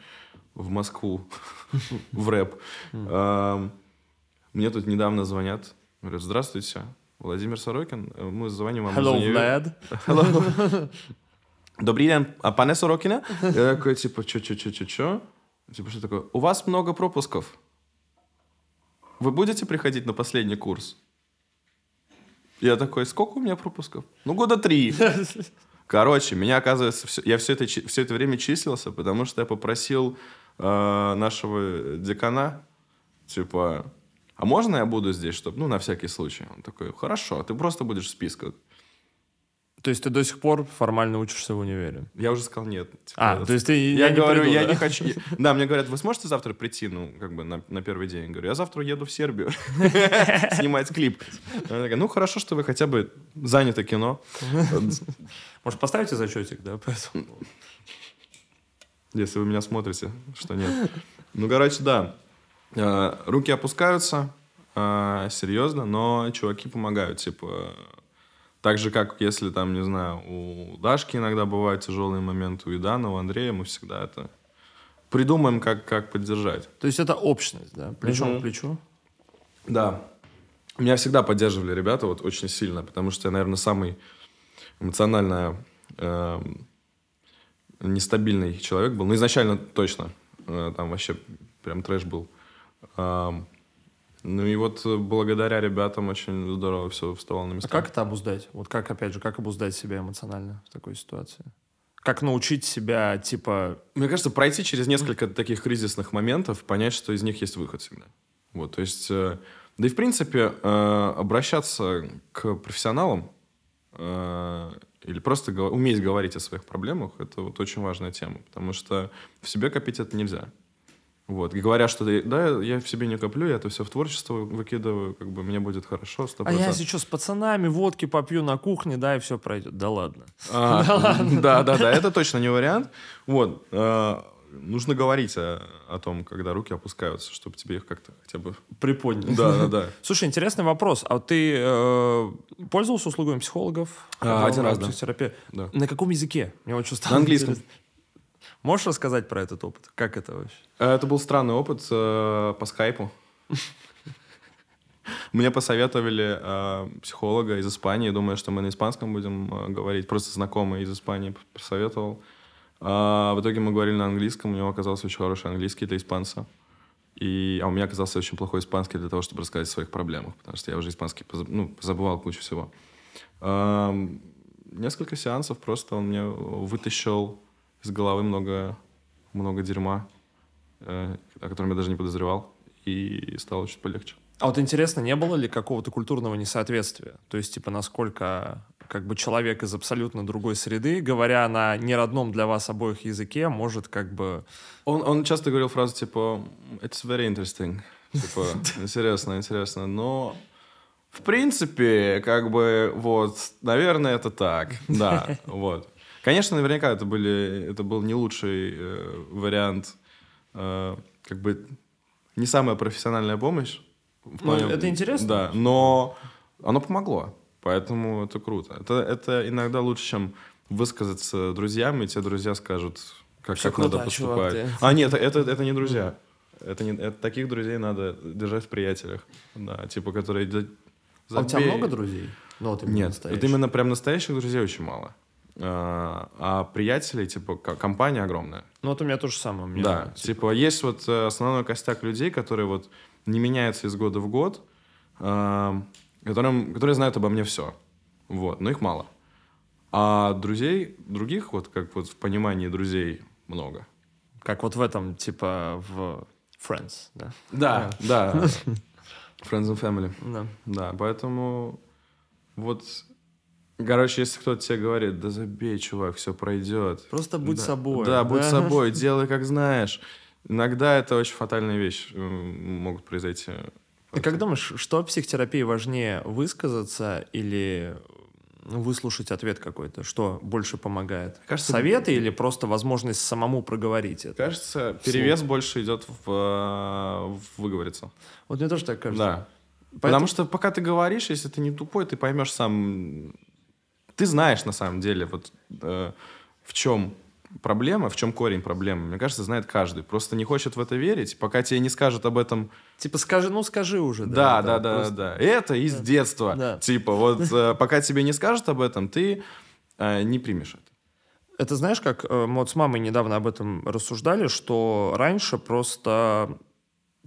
в Москву, в рэп. Мне тут недавно звонят. Говорят, здравствуйте, Владимир Сорокин. Мы звоним вам Hello, Vlad. Hello. Добрый день, а пане Сорокина? Я такой, типа, чё, чё, чё, чё, чё? Типа, что такое? У вас много пропусков. Вы будете приходить на последний курс? Я такой, сколько у меня пропусков? Ну, года три. Короче, меня, оказывается, все, я все это, все это время числился, потому что я попросил э, нашего декана, типа, а можно я буду здесь, чтобы, ну, на всякий случай? Он такой, хорошо, ты просто будешь в списках. То есть ты до сих пор формально учишься в универе? Я уже сказал нет. Типа, а, то есть ты Я, я говорю, приду, я да? не хочу... Да, мне говорят, вы сможете завтра прийти, ну, как бы на, на первый день? Я говорю, я завтра еду в Сербию снимать клип. Ну, хорошо, что вы хотя бы заняты кино. Может, поставите зачетик, да? Если вы меня смотрите, что нет. Ну, короче, да. А, руки опускаются, а, серьезно, но чуваки помогают, типа так же, как если там, не знаю, у Дашки иногда бывают тяжелые моменты, у Идана, у Андрея, мы всегда это придумаем, как, как поддержать. То есть это общность, да? Плечом угу. к плечу? Да. Меня всегда поддерживали ребята вот очень сильно, потому что я, наверное, самый эмоционально э, нестабильный человек был. Ну, изначально точно. Э, там вообще прям трэш был. Э, ну и вот э, благодаря ребятам очень здорово все вставало на места. А как это обуздать? Вот как, опять же, как обуздать себя эмоционально в такой ситуации? Как научить себя, типа... Мне кажется, пройти через несколько таких кризисных моментов, понять, что из них есть выход всегда. Вот, то есть... Э, да и, в принципе, э, обращаться к профессионалам или просто уметь говорить о своих проблемах, это вот очень важная тема, потому что в себе копить это нельзя. Вот. И говорят, что да, я в себе не коплю, я это все в творчество выкидываю, как бы мне будет хорошо. 100%. А я сейчас с пацанами водки попью на кухне, да, и все пройдет. Да ладно. А, да ладно. Да, да, да, это точно не вариант. Вот. А, нужно говорить о, о том, когда руки опускаются, чтобы тебе их как-то хотя бы... Приподняли. Да, да, да. Слушай, интересный вопрос. А ты э, пользовался услугами психологов? А, один раз, да. На каком языке? Мне очень стало На английском. Интересно. Можешь рассказать про этот опыт? Как это вообще? Э, это был странный опыт э, по скайпу. Мне посоветовали э, психолога из Испании. Думаю, что мы на испанском будем э, говорить. Просто знакомый из Испании посоветовал. А, в итоге мы говорили на английском. У него оказался очень хороший английский для испанца. И, а у меня оказался очень плохой испанский для того, чтобы рассказать о своих проблемах. Потому что я уже испанский позаб, ну, забывал кучу всего. несколько сеансов просто он мне вытащил из головы много, много дерьма, э, о котором я даже не подозревал, и стало чуть полегче. А вот интересно, не было ли какого-то культурного несоответствия? То есть, типа, насколько как бы человек из абсолютно другой среды, говоря на неродном для вас обоих языке, может как бы... Он, он часто говорил фразу типа «It's very interesting». Типа, интересно, интересно. Но, в принципе, как бы, вот, наверное, это так. Да, вот. Конечно, наверняка это, были, это был не лучший э, вариант, э, как бы, не самая профессиональная помощь. Ну, плане, это интересно. Да, но оно помогло, поэтому это круто. Это, это иногда лучше, чем высказаться друзьям, и те друзья скажут, как, как круто, надо поступать. Чувак, а, нет, это, это не друзья. Это не, это, таких друзей надо держать в приятелях. Да, типа, которые... Забей. А у тебя много друзей? Ну, вот именно Нет, настоящих. вот именно прям настоящих друзей очень мало. А, а приятелей, типа, компания огромная. Ну, вот у меня то же самое. Меня, да, типа... типа, есть вот э, основной костяк людей, которые вот не меняются из года в год, э, которым, которые знают обо мне все. Вот, но их мало. А друзей, других, вот как вот в понимании друзей много. Как вот в этом, типа, в Friends, да? Да, да. Friends and Family. Да. Да, поэтому вот Короче, если кто-то тебе говорит, да забей, чувак, все пройдет. Просто будь да, собой. Да, да, будь собой, делай как знаешь. Иногда это очень фатальные вещи могут произойти. И как думаешь, что психотерапии важнее, высказаться или выслушать ответ какой-то? Что больше помогает? Кажется, Советы или просто возможность самому проговорить это? Кажется, перевес Слух. больше идет в, в выговориться. Вот мне тоже так кажется. Да. Поэтому... Потому что пока ты говоришь, если ты не тупой, ты поймешь сам ты знаешь на самом деле, вот э, в чем проблема, в чем корень проблемы. Мне кажется, знает каждый. Просто не хочет в это верить, пока тебе не скажут об этом. Типа скажи, ну скажи уже. Да, да, да, да. Просто... да. Это из да. детства. Да. Типа вот э, пока тебе не скажут об этом, ты э, не примешь это. Это знаешь, как э, мы вот с мамой недавно об этом рассуждали, что раньше просто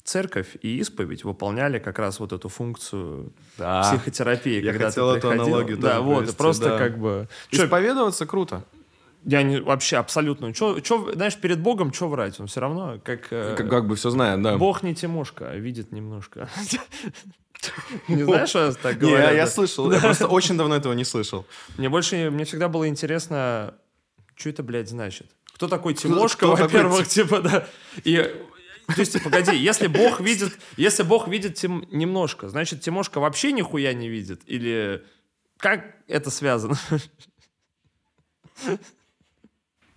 церковь и исповедь выполняли как раз вот эту функцию да. психотерапии. Я когда хотел эту аналогию Да, вот, провести, просто да. как бы... Исповедоваться круто. Я не, вообще абсолютно... Чё, чё, знаешь, перед Богом что врать? Он все равно как... Э, как, как бы все знает, да. Бог не Тимошка, а видит немножко. Не знаешь, что так говорят? Не, я слышал. Я просто очень давно этого не слышал. Мне больше... Мне всегда было интересно, что это, блядь, значит? Кто такой Тимошка, во-первых, типа, да. И то есть, погоди, если Бог видит, если Бог видит тем, немножко, значит, Тимошка вообще нихуя не видит? Или как это связано?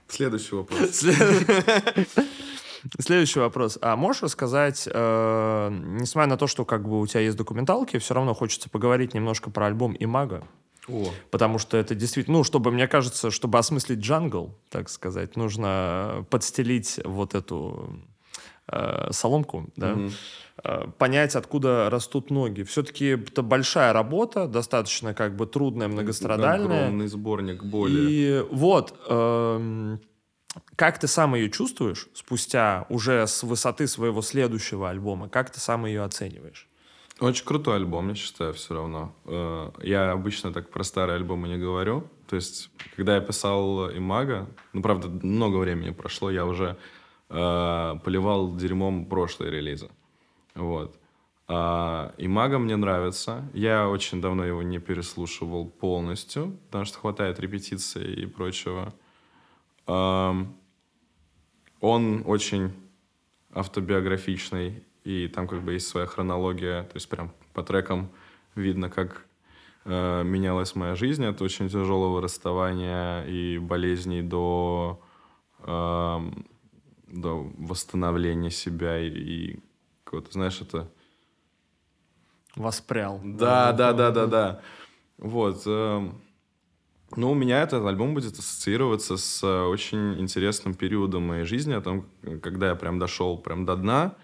Следующий вопрос. Следующий вопрос. А можешь рассказать, э, несмотря на то, что как бы у тебя есть документалки, все равно хочется поговорить немножко про альбом «Имага». О. Потому что это действительно, ну, чтобы, мне кажется, чтобы осмыслить джангл, так сказать, нужно подстелить вот эту э, соломку, да, mm э, понять, откуда растут ноги. Все-таки это большая работа, достаточно как бы трудная, многострадальная. Огромный сборник боли. И вот, э, как ты сам ее чувствуешь спустя уже с высоты своего следующего альбома? Как ты сам ее оцениваешь? Очень крутой альбом, я считаю, все равно. Э, я обычно так про старые альбомы не говорю. То есть, когда я писал «Имага», ну, правда, много времени прошло, я уже э, поливал дерьмом прошлые релизы. Вот. А, и Мага мне нравится. Я очень давно его не переслушивал полностью, потому что хватает репетиций и прочего. А, он очень автобиографичный, и там как бы есть своя хронология, то есть прям по трекам видно, как э, менялась моя жизнь от очень тяжелого расставания и болезней до э, до восстановления себя и, и какого-то, знаешь, это... Воспрял. Да, да, да, да, да. Вот. Э, ну, у меня этот альбом будет ассоциироваться с э, очень интересным периодом моей жизни, о том, когда я прям дошел прям до дна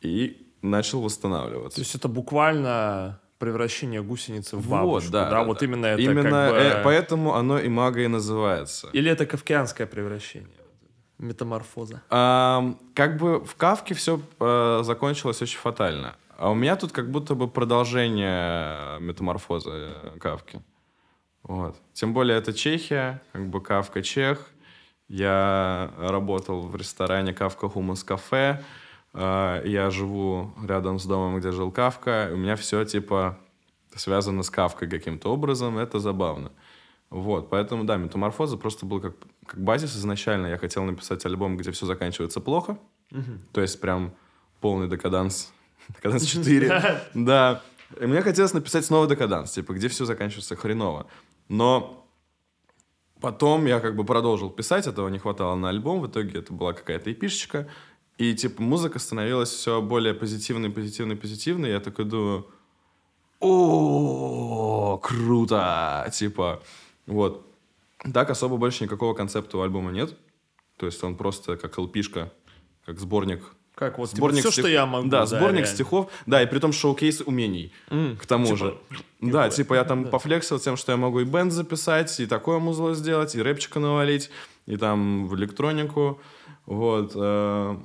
и начал восстанавливаться. То есть это буквально превращение гусеницы в бабочку. Вот, да, да, да, вот именно это Именно как бы... э, поэтому оно и мага и называется. Или это кавказское превращение? Метаморфоза? А, как бы в Кавке все а, закончилось очень фатально. А у меня тут как будто бы продолжение метаморфоза э, Кавки. Вот. Тем более это Чехия, как бы Кавка Чех. Я работал в ресторане Кавка Хумус Кафе. А, я живу рядом с домом, где жил Кавка. У меня все типа связано с Кавкой каким-то образом. Это забавно. Вот, поэтому, да, метаморфоза просто был как, как базис изначально. Я хотел написать альбом, где все заканчивается плохо. Угу. То есть прям полный декаданс. Декаданс 4. Да. И мне хотелось написать снова декаданс, типа, где все заканчивается хреново. Но потом я как бы продолжил писать, этого не хватало на альбом. В итоге это была какая-то эпишечка. И, типа, музыка становилась все более позитивной, позитивной, позитивной. Я такой думаю, о, круто! Типа, вот. Так особо больше никакого концепта у альбома нет. То есть он просто как лпишка, как сборник как вот сборник типа, все, стих... что я могу. Да, да сборник реально. стихов. Да, и при том шоу-кейс умений. Mm, к тому типа, же. Да, типа я там да. пофлексил тем, что я могу и бенд записать, и такое музло сделать, и рэпчика навалить, и там в электронику. Вот. Э,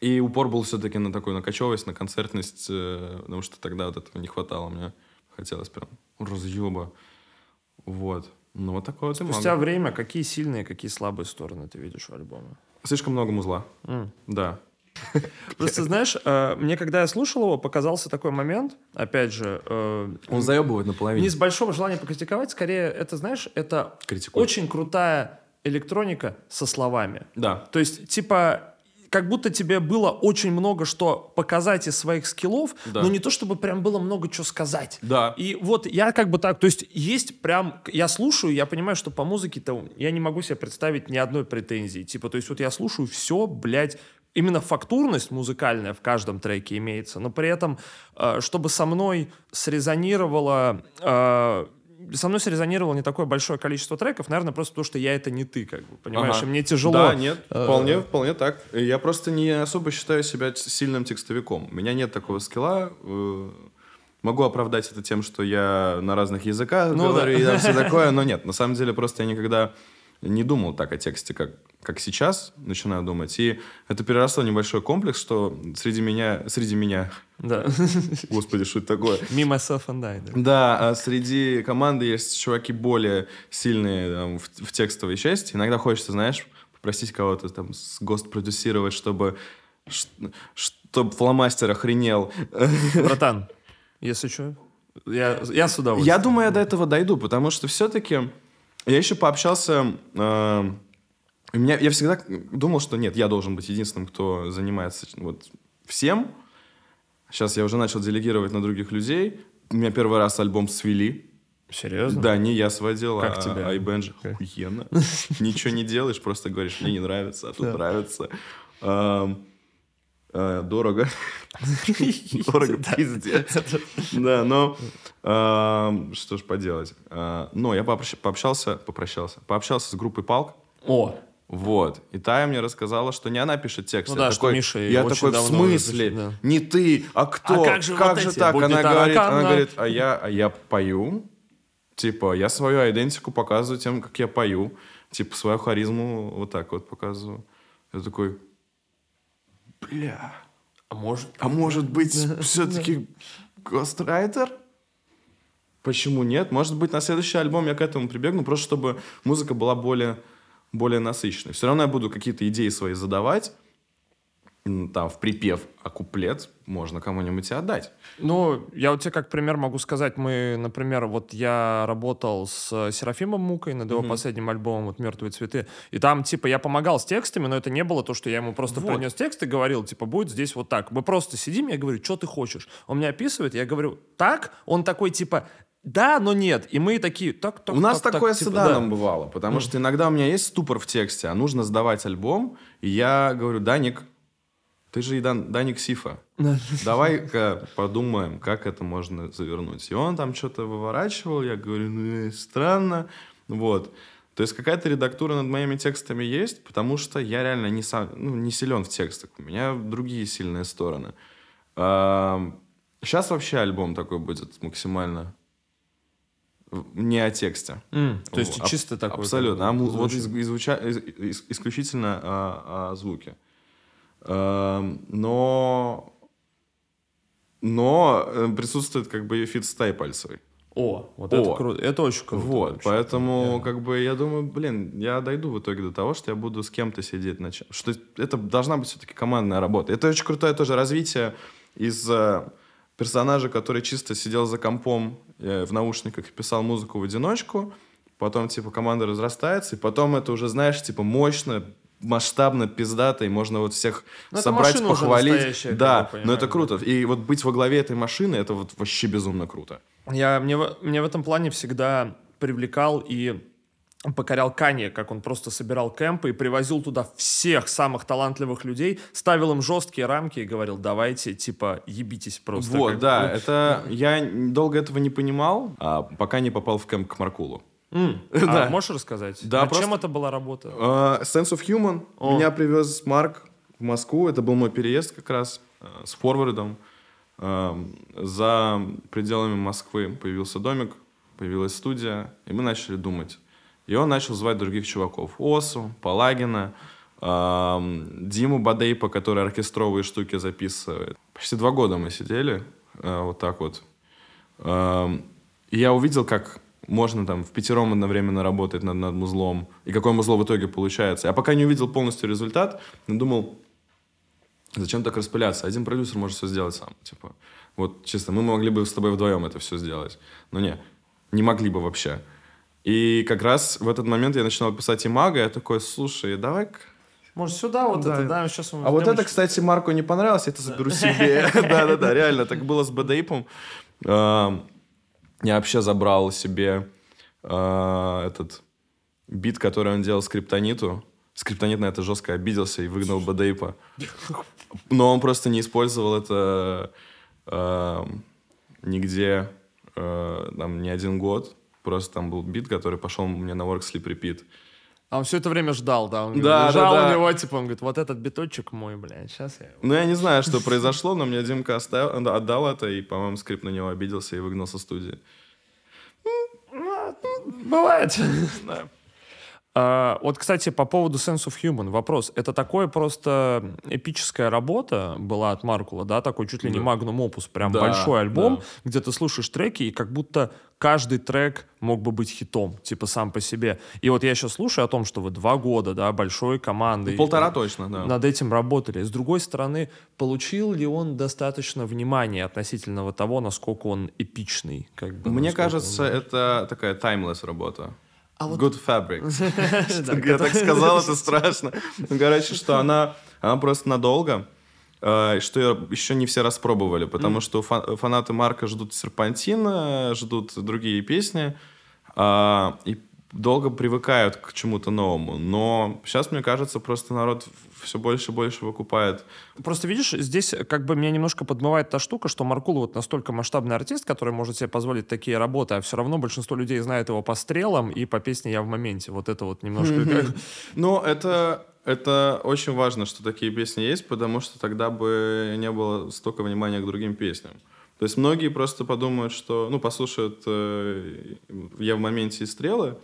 и упор был все-таки на такую накачевость, на концертность, э, потому что тогда вот этого не хватало. Мне хотелось прям разъеба. Вот. Ну, вот такое вот Спустя имага. время какие сильные, какие слабые стороны ты видишь у альбома? Слишком много музла. Mm. Да. Просто, знаешь, э, мне, когда я слушал его, показался такой момент, опять же... Э, Он заебывает наполовину. Не с большого желания покритиковать, скорее, это, знаешь, это Критикуй. очень крутая электроника со словами. Да. То есть, типа, как будто тебе было очень много что показать из своих скиллов, да. но не то чтобы прям было много что сказать. Да. И вот я как бы так, то есть есть прям, я слушаю, я понимаю, что по музыке-то я не могу себе представить ни одной претензии. Типа, то есть вот я слушаю все, блядь, именно фактурность музыкальная в каждом треке имеется, но при этом, э, чтобы со мной срезонировало э, со мной срезонировало не такое большое количество треков, наверное, просто потому, что я это не ты, как бы, понимаешь, ага. и мне тяжело. Да, нет, э, вполне, вполне так. Я просто не особо считаю себя сильным текстовиком. У меня нет такого скилла. Могу оправдать это тем, что я на разных языках ну, говорю да. и все такое, но нет, на самом деле просто я никогда не думал так о тексте, как, как сейчас начинаю думать. И это переросло в небольшой комплекс, что среди меня... Среди меня... Да. Господи, что это такое? Me, myself and I. Да, да а среди команды есть чуваки более сильные там, в, в текстовой части. Иногда хочется, знаешь, попросить кого-то там с гост-продюсировать, чтобы чтобы фломастер охренел. Братан, если что, я, я с удовольствием. Я думаю, я до этого дойду, потому что все-таки я еще пообщался... Э, меня, я всегда думал, что нет, я должен быть единственным, кто занимается вот всем. Сейчас я уже начал делегировать на других людей. У меня первый раз альбом свели. Серьезно? Да, не я сводил, как а тебе? Айбенджи. Охуенно. Ничего не делаешь, просто говоришь, мне не нравится, а тут нравится. Э, дорого. Дорого, пиздец. Да, но что ж поделать. Э, но я пообщался, попрощался, пообщался с группой Палк. О, вот. И Тая мне рассказала, что не она пишет текст. Ну да, что Миша Я такой, в смысле? Да. Не ты, а кто? А как же, как вот же эти? так? Она говорит, она говорит, а я, а я пою. Типа, я свою идентику показываю тем, как я пою. Типа, свою харизму вот так вот показываю. Я такой, бля. А может... А может быть, все-таки гострайтер? Почему нет? Может быть, на следующий альбом я к этому прибегну, просто чтобы музыка была более, более насыщенной. Все равно я буду какие-то идеи свои задавать, там, в припев, а куплет можно кому-нибудь и отдать. Ну, я вот тебе как пример могу сказать. Мы, например, вот я работал с Серафимом Мукой над его mm-hmm. последним альбомом вот «Мертвые цветы». И там, типа, я помогал с текстами, но это не было то, что я ему просто вот. принес текст и говорил, типа, будет здесь вот так. Мы просто сидим, я говорю, что ты хочешь? Он мне описывает, я говорю, так? Он такой, типа, да, но нет. И мы такие, так, так, У нас так, такое так, с типа, да. бывало, потому mm. что иногда у меня есть ступор в тексте, а нужно сдавать альбом, и я говорю, Даник, ты же Дан, Даник Сифа. Давай-ка подумаем, как это можно завернуть. И он там что-то выворачивал, я говорю, ну, странно. Вот. То есть какая-то редактура над моими текстами есть, потому что я реально не, сам, ну, не силен в текстах. У меня другие сильные стороны. Сейчас вообще альбом такой будет максимально не о тексте. Mm, то есть а, чисто такой. Абсолютно. А, вот из, изуча, из, исключительно о, о звуке. Эм, но, но э, присутствует как бы fingerstyle пальцевый. О, вот это О. круто. Это очень круто. Вот, вообще. поэтому, как бы, я думаю, блин, я дойду в итоге до того, что я буду с кем-то сидеть, на чем- что это должна быть все-таки командная работа. Это очень крутое тоже развитие из э, персонажа, который чисто сидел за компом э, в наушниках и писал музыку в одиночку, потом, типа, команда разрастается, и потом это уже, знаешь, типа, мощно, масштабно, пиздато, и можно вот всех Ну, это собрать, похвалить. Да, но это понимаешь, круто. И вот быть во главе этой машины, это вот вообще безумно круто. Я, мне, мне в этом плане всегда привлекал и покорял Канье, как он просто собирал кемпы и привозил туда всех самых талантливых людей, ставил им жесткие рамки и говорил, давайте, типа, ебитесь просто. Вот, да, бы. это я долго этого не понимал, а пока не попал в кемп к Маркулу. Да. А можешь рассказать? Да, А просто- чем это была работа? А, Sense of Human. О. Меня привез Марк в Москву. Это был мой переезд как раз э, с форвардом. Эм, За пределами Москвы появился домик, появилась студия, и мы начали думать. И он начал звать других чуваков. Осу, Палагина, эм, Диму Бадейпа, который оркестровые штуки записывает. Почти два года мы сидели э, вот так вот. Эм, И я увидел, как можно там в пятером одновременно работать над, над музлом, и какое музло в итоге получается. Я пока не увидел полностью результат, но думал, зачем так распыляться? Один продюсер может все сделать сам. Типа, вот чисто, мы могли бы с тобой вдвоем это все сделать. Но не, не могли бы вообще. И как раз в этот момент я начинал писать имага, я такой, слушай, давай Может, сюда вот Да. это, да, сейчас а вот это, кстати, Марку не понравилось, я это заберу себе. Да-да-да, реально, так было с Бадейпом. Я вообще забрал себе а, этот бит, который он делал скриптониту. Скриптонит на это жестко обиделся и выгнал Бадейпа. Но он просто не использовал это а, нигде а, там не один год. Просто там был бит, который пошел мне на work sleep repeat. А он все это время ждал, да? Он Да, лежал да, да. у него, типа, он говорит, вот этот биточек мой, блядь, сейчас я... его». Ну, я не знаю, что произошло, но мне Димка оставил, да, отдал это, и, по-моему, скрип на него обиделся и выгнал со студии. Бывает. А, вот, кстати, по поводу Sense of Human вопрос. Это такое просто эпическая работа была от Маркула, да, такой чуть ли не магнум опус, прям большой альбом, где ты слушаешь треки, и как будто каждый трек мог бы быть хитом, типа сам по себе. И вот я сейчас слушаю о том, что вы два года, да, большой командой. Полтора точно, да. над этим работали. С другой стороны, получил ли он достаточно внимания относительно вот того, насколько он эпичный? Как бы, Мне насколько он- кажется, это такая timeless работа. А вот- Good fabric. Я так сказал, это страшно. Ну, короче, что она, она просто надолго, что её еще не все распробовали, потому что фа- фанаты Марка ждут Серпантина, ждут другие песни, а, и долго привыкают к чему-то новому. Но сейчас, мне кажется, просто народ все больше и больше выкупает. Просто видишь, здесь как бы меня немножко подмывает та штука, что Маркул вот настолько масштабный артист, который может себе позволить такие работы, а все равно большинство людей знает его по стрелам и по песне «Я в моменте». Вот это вот немножко... Ну, это, это очень важно, что такие песни есть, потому что тогда бы не было столько внимания к другим песням. То есть многие просто подумают, что, ну, послушают э, «Я в моменте» и «Стрелы»,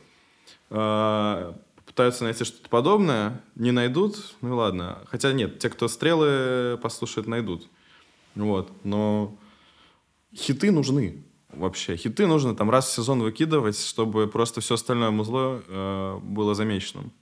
э, пытаются найти что-то подобное, не найдут, ну и ладно. Хотя нет, те, кто «Стрелы» послушают, найдут. Вот, но хиты нужны вообще. Хиты нужно там раз в сезон выкидывать, чтобы просто все остальное музло э, было замеченным.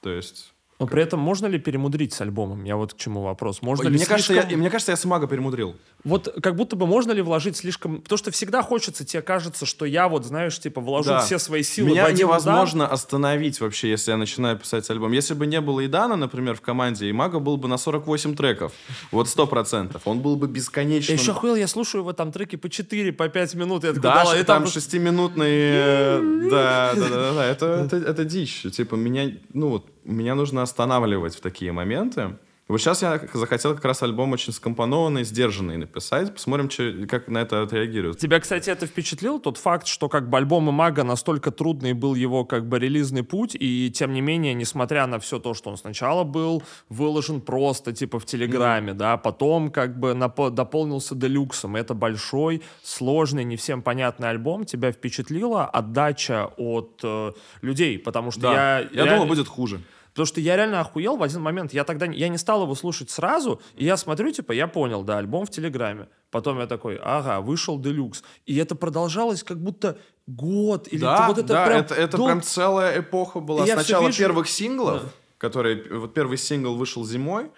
То есть... Но при этом можно ли перемудрить с альбомом? Я вот к чему вопрос. Можно Ой, ли мне, кажется, я, слишком- мне кажется, я с Мага перемудрил. Вот как будто бы можно ли вложить слишком... Потому что всегда хочется, тебе кажется, что я вот, знаешь, типа вложу Да. все свои силы Меня в один удар. невозможно остановить вообще, если я начинаю писать альбом. Если бы не было Идана, например, в команде, и Мага был бы на 48 треков. Вот сто процентов. Он был бы бесконечно... Я еще охуел, я слушаю в этом треке по 4, по 5 минут. Я такой, Да, да, ш- и там просто- шестиминутный... э, Да, да, да, да, это, это, это дичь. Типа, меня, ну, вот, меня нужно останавливать в такие моменты. Вот сейчас я захотел как раз альбом очень скомпонованный, сдержанный написать. Посмотрим, чё- как на это отреагируют. Тебя, кстати, это впечатлил, тот факт, что как бы альбом Мага настолько трудный был его как бы релизный путь, и тем не менее, несмотря на все то, что он сначала был выложен просто типа в Телеграме, да, потом как бы напо- дополнился делюксом, это большой, сложный, не всем понятный альбом, тебя впечатлила отдача от э, людей, потому что Да, я... я, реально- думал, будет хуже. Потому что я реально охуел в один момент. Я тогда я не стал его слушать сразу, и я смотрю, типа, я понял, да, альбом в Телеграме. Потом я такой, ага, вышел Делюкс. И это продолжалось как будто год или да, вот это да, прям это, это дол- прям целая эпоха была. И Сначала вижу- первых синглов, Да. которые... Вот первый сингл вышел зимой,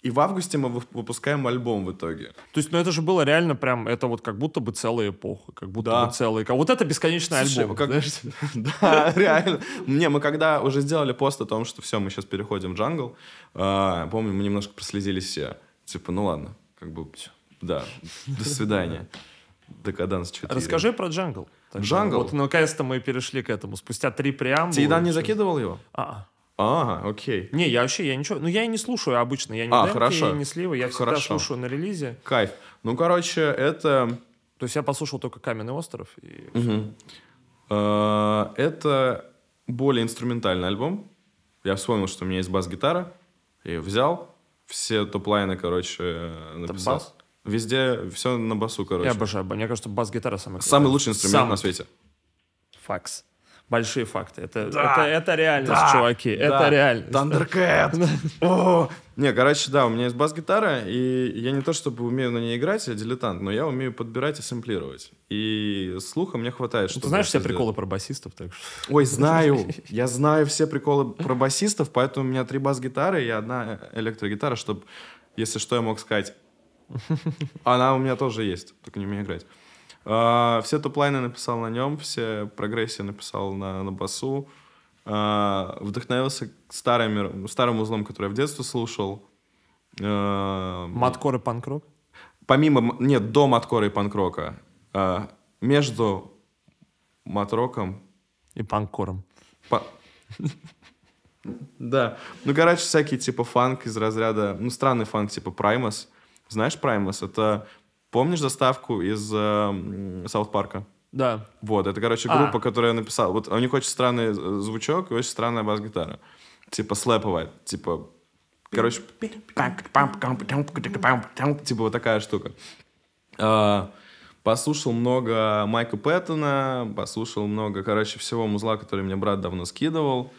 и в августе мы вы- выпускаем альбом в итоге. То есть, ну это же было реально прям, это вот как будто бы целая эпоха, как будто Да. бы целый... Вот это бесконечный Слушай, альбом, как-? Да, реально. Не, мы когда уже сделали пост о том, что все, мы сейчас переходим в джангл, а, помню, мы немножко прослезились все. Типа, ну ладно, как бы, да, до свидания. Декаданс 4. Расскажи про джангл. Джангл? Вот наконец-то мы перешли к этому. Спустя три преамбулы. Тидан не закидывал его? А, Ага, окей. Не, я вообще, я ничего... Ну, я и не слушаю обычно. Я не А, демки, хорошо. я не сливы. Я всегда Хорошо. слушаю на релизе. Кайф. Ну, короче, это... То есть я послушал только «Каменный остров». И... Э, Это более инструментальный альбом. Я вспомнил, что у меня есть бас-гитара. Я ее взял. Все топ-лайны, короче, написал. бас? Везде все на басу, короче. Я обожаю. Мне кажется, бас-гитара самый Самый лучший инструмент Самый. на свете. Факс. Большие факты. Это, Да. это, это реальность, Да. чуваки. Это Да. реальность. Thundercat! О! Не, короче, да, у меня есть бас-гитара, и я не то чтобы умею на ней играть, я дилетант, но я умею подбирать и сэмплировать. И слуха мне хватает, Ну, чтобы Ты знаешь это все приколы про басистов, так что... Ой, знаю. Я знаю все приколы про басистов, поэтому у меня три бас-гитары и одна электрогитара, чтобы, если что, я мог сказать. Она у меня тоже есть, только не умею играть. А, все топ-лайны написал на нем, все прогрессии написал на, на басу. А, вдохновился старым, старым узлом, который я в детстве слушал. А, Маткор и панкрок? Помимо, нет, до маткора и панкрока. А, между матроком И панкором. Па- Да. Ну, короче, всякий типа фанк из разряда... Ну, странный фанк типа Праймас. Знаешь Праймас? Это... Помнишь заставку из э, м, Саут Парка? Да. Вот, это, короче, А. группа, которая написала... Вот у них очень странный э, звучок и очень странная бас-гитара. Типа слэповая. Типа... Короче... Типа вот такая штука. А, Послушал много Майка Пэттона, послушал много, короче, всего музла, который мне брат давно скидывал.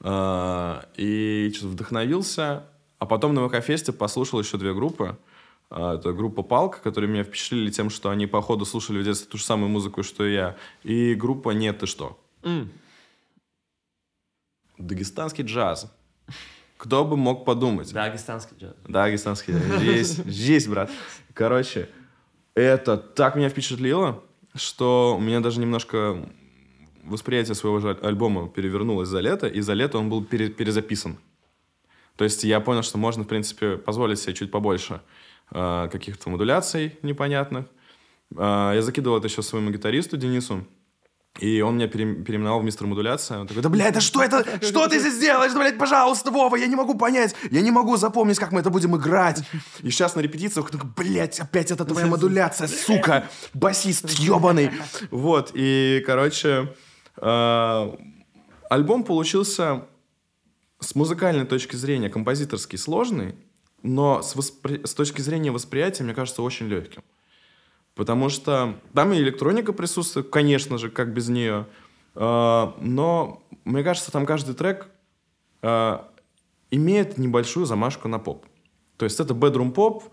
А, И что-то вдохновился. А потом на ВК-фесте послушал еще две группы. А, Это группа Палка, которые меня впечатлили тем, что они, походу, слушали в детстве ту же самую музыку, что и я. И группа «Нет, ты что?». М. Дагестанский джаз. Кто бы мог подумать? Дагестанский джаз. Дагестанский джаз. Здесь, здесь, брат. Короче, это так меня впечатлило, что у меня даже немножко восприятие своего альбома перевернулось за лето, и за лето он был пере- перезаписан. То есть я понял, что можно, в принципе, позволить себе чуть побольше каких-то модуляций непонятных. Э, я закидывал это еще своему гитаристу Денису, и он меня пере- переименовал в мистер модуляция. Он такой, да, блядь, да что это? Что ты здесь делаешь? Да, блядь, пожалуйста, Вова, я не могу понять. Я не могу запомнить, как мы это будем играть. И сейчас на репетициях, такой, блядь, опять это твоя модуляция, сука, басист ебаный. Вот, и, короче, э, альбом получился с музыкальной точки зрения композиторский сложный, но с, воспри- с точки зрения восприятия, мне кажется, очень легким. Потому что там и электроника присутствует, конечно же, как без нее. А, Но мне кажется, там каждый трек а, имеет небольшую замашку на поп. То есть это bedroom поп,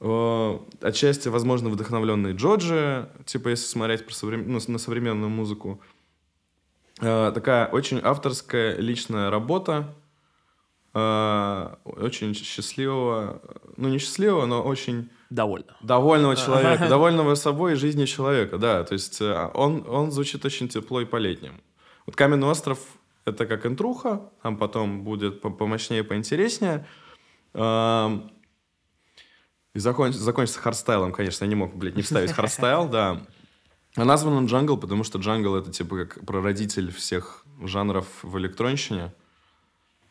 а, отчасти, возможно, вдохновленный Джорджи, типа если смотреть про соврем- ну, на современную музыку. А, Такая очень авторская личная работа, очень счастливого, ну не счастливого, но очень Довольно. довольного человека, довольного собой и жизнью человека, да. То есть э, он, он звучит очень тепло и по-летнему. Вот «Каменный остров» — это как интруха, там потом будет по- помощнее, поинтереснее. И законч- закончится хардстайлом, конечно, я не мог, блядь, не вставить хардстайл, да. А назван он «Джангл», потому что «Джангл» — это типа как прародитель всех жанров в электронщине.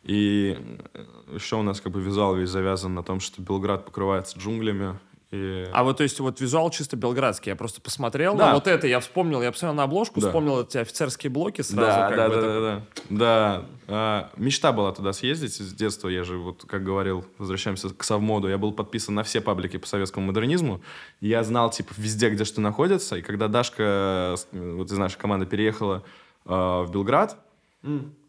И э, еще у нас как бы визуал весь завязан на том, что Белград покрывается джунглями. И... А вот, то есть, вот визуал чисто белградский. Я просто посмотрел Да. на вот это, я вспомнил, я посмотрел на обложку, Да. вспомнил эти офицерские блоки сразу. да, да, бы, да, так- да, да, да. А, мечта была туда съездить с детства. Я же, вот, как говорил, возвращаемся к совмоду. Я был подписан на все паблики по советскому модернизму. Я знал, типа, везде, где что находится. И когда Дашка, вот из нашей команды, переехала а, в Белград,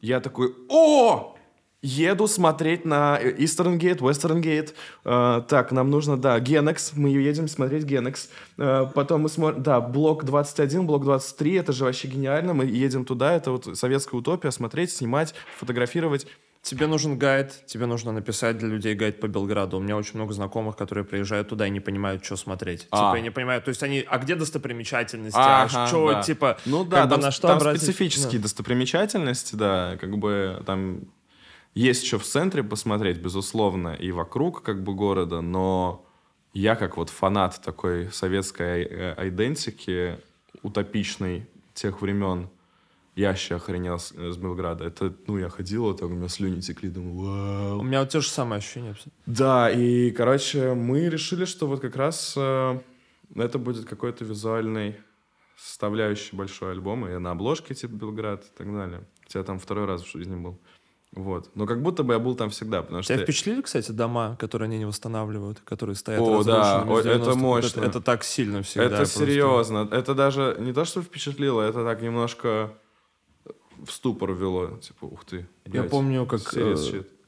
я такой, о! Еду смотреть на Eastern Gate, Western Gate. Э, так, нам нужно, да, Genex. Мы едем смотреть Genex. Э, потом мы смотрим, да, блок 21, блок 23. Это же вообще гениально. Мы едем туда. Это вот советская утопия. Смотреть, снимать, фотографировать. Тебе нужен гайд, тебе нужно написать для людей гайд по Белграду. У меня очень много знакомых, которые приезжают туда и не понимают, что смотреть. А. Типа, я не понимаю, то есть они, а где достопримечательности, а а что, да. типа, ну да, там, на что там обратить? специфические да. достопримечательности, да, как бы там есть что в центре посмотреть, безусловно, и вокруг как бы города, но я как вот фанат такой советской идентики, утопичной тех времен, я вообще охренел с, с Белграда. Это, ну, я ходил, вот так у меня слюни текли, думаю, вау. У меня вот те же самые ощущения. Да, и, короче, мы решили, что вот как раз э, это будет какой-то визуальный составляющий большой альбом, и на обложке типа Белград и так далее. Хотя там второй раз в жизни был. Вот. Но как будто бы я был там всегда, потому Тебя что... впечатлили, кстати, дома, которые они не восстанавливают, которые стоят О, да, О, это мощно. Это, это так сильно всегда. Это просто. серьезно. Это даже не то, что впечатлило, это так немножко в ступор ввело. Типа, ух ты. Блядь, я помню, как э,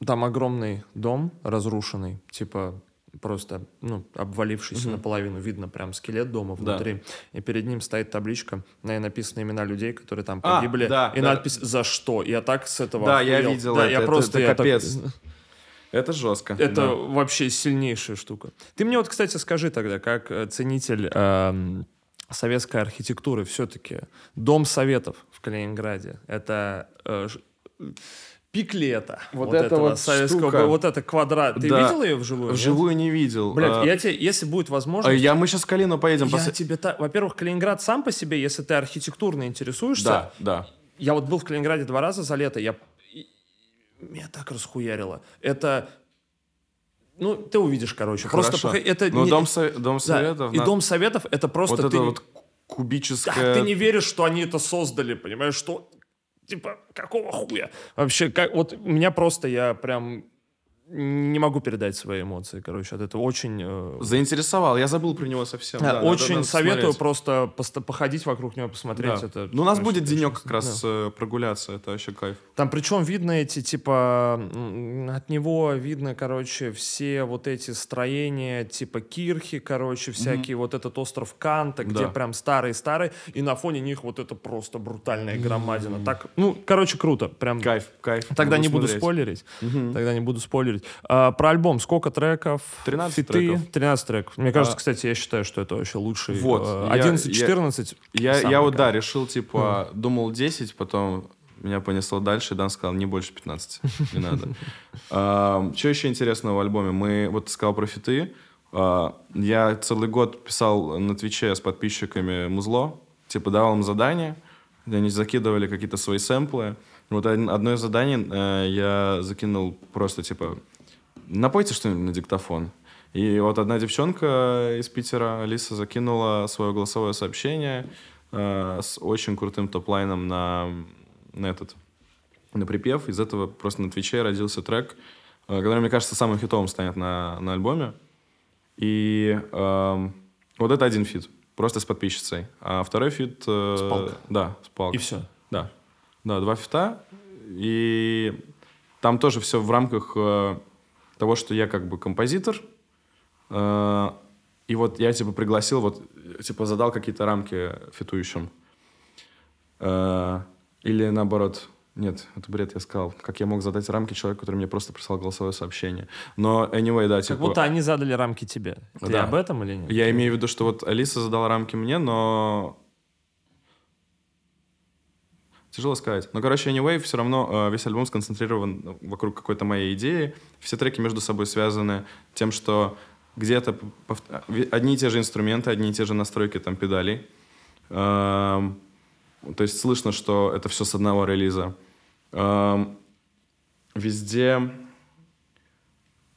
там огромный дом разрушенный, типа просто, ну, обвалившийся угу. наполовину, видно прям скелет дома внутри, да. и перед ним стоит табличка, на ней написаны имена людей, которые там а, погибли, а, да, и да. надпись «За что?». Я так с этого Да, охуел. я видел да, это, я это, просто, это, это капец. Так... Это жестко. Это да. вообще сильнейшая штука. Ты мне вот, кстати, скажи тогда, как э, ценитель э, советской архитектуры, все-таки Дом Советов в Калининграде, это... Э, пик лета. Вот, вот это вот советского, штука. вот это квадрат. Ты да. видел ее вживую? Вживую нет? не видел. Блять, а... я тебе, если будет возможность... А я, мы сейчас в Калину поедем. Я пос... тебе та... Во-первых, Калининград сам по себе, если ты архитектурно интересуешься... Да, да. Я вот был в Калининграде два раза за лето, я... Меня так расхуярило. Это ну, ты увидишь, короче. Хорошо. Просто это Но не... дом, со... дом советов... Да. И дом советов это просто... Вот ты... это вот кубическое... Да, ты не веришь, что они это создали, понимаешь, что типа, какого хуя? Вообще, как, вот меня просто, я прям не могу передать свои эмоции, короче, от этого очень... Э... Заинтересовал, я забыл про него совсем. Да, да, очень надо, советую смотреть. просто походить вокруг него, посмотреть. Да. Это, ну, у нас будет денек как раз да. Э, прогуляться, это вообще кайф. Там причем видно эти, типа, от него видно, короче, все вот эти строения, типа Кирхи, короче, всякие, mm-hmm. вот этот остров Канта, где да. прям старый-старый, и на фоне них вот это просто брутальная громадина. Mm-hmm. Так, ну, короче, круто. Прям... Кайф, кайф. Тогда не буду спойлерить. Mm-hmm. Тогда не буду спойлерить спойлерить. А, про альбом сколько треков? 13 фиты? треков. 13 треков. Мне кажется, а... кстати, я считаю, что это вообще лучший. Вот. 11-14. Я, я, я вот, да, решил, типа, mm. думал 10, потом меня понесло дальше, Дан сказал, не больше 15, не надо. Что еще интересного в альбоме? Мы, вот ты сказал про фиты, а, я целый год писал на Твиче с подписчиками музло, типа давал им задания, где они закидывали какие-то свои сэмплы, вот одно из заданий э, я закинул просто, типа, напойте что-нибудь на диктофон. И вот одна девчонка из Питера, Алиса, закинула свое голосовое сообщение э, с очень крутым topline ом на, на этот, на припев. Из этого просто на Twitch е родился трек, э, который, мне кажется, самым хитовым станет на, на альбоме. И э, вот это один фит, просто с подписчицей. А второй фит... Э, с палкой? Да, с палкой. И все? Да. Да, два фита. И там тоже все в рамках э, того, что я как бы композитор. Э, и вот я типа пригласил, вот типа задал какие-то рамки фитующим. Э, или наоборот, нет, это бред, я сказал. Как я мог задать рамки человеку, который мне просто прислал голосовое сообщение. Но anyway, да, типа... Как будто они задали рамки тебе. Ты да. об этом или нет? Я имею в виду, что вот Алиса задала рамки мне, но Тяжело сказать. Но, короче, Anyway, все равно э, весь альбом сконцентрирован вокруг какой-то моей идеи. Все треки между собой связаны тем, что где-то пов... одни и те же инструменты, одни и те же настройки там педалей. Эм, то есть слышно, что это все с одного релиза. Эм, везде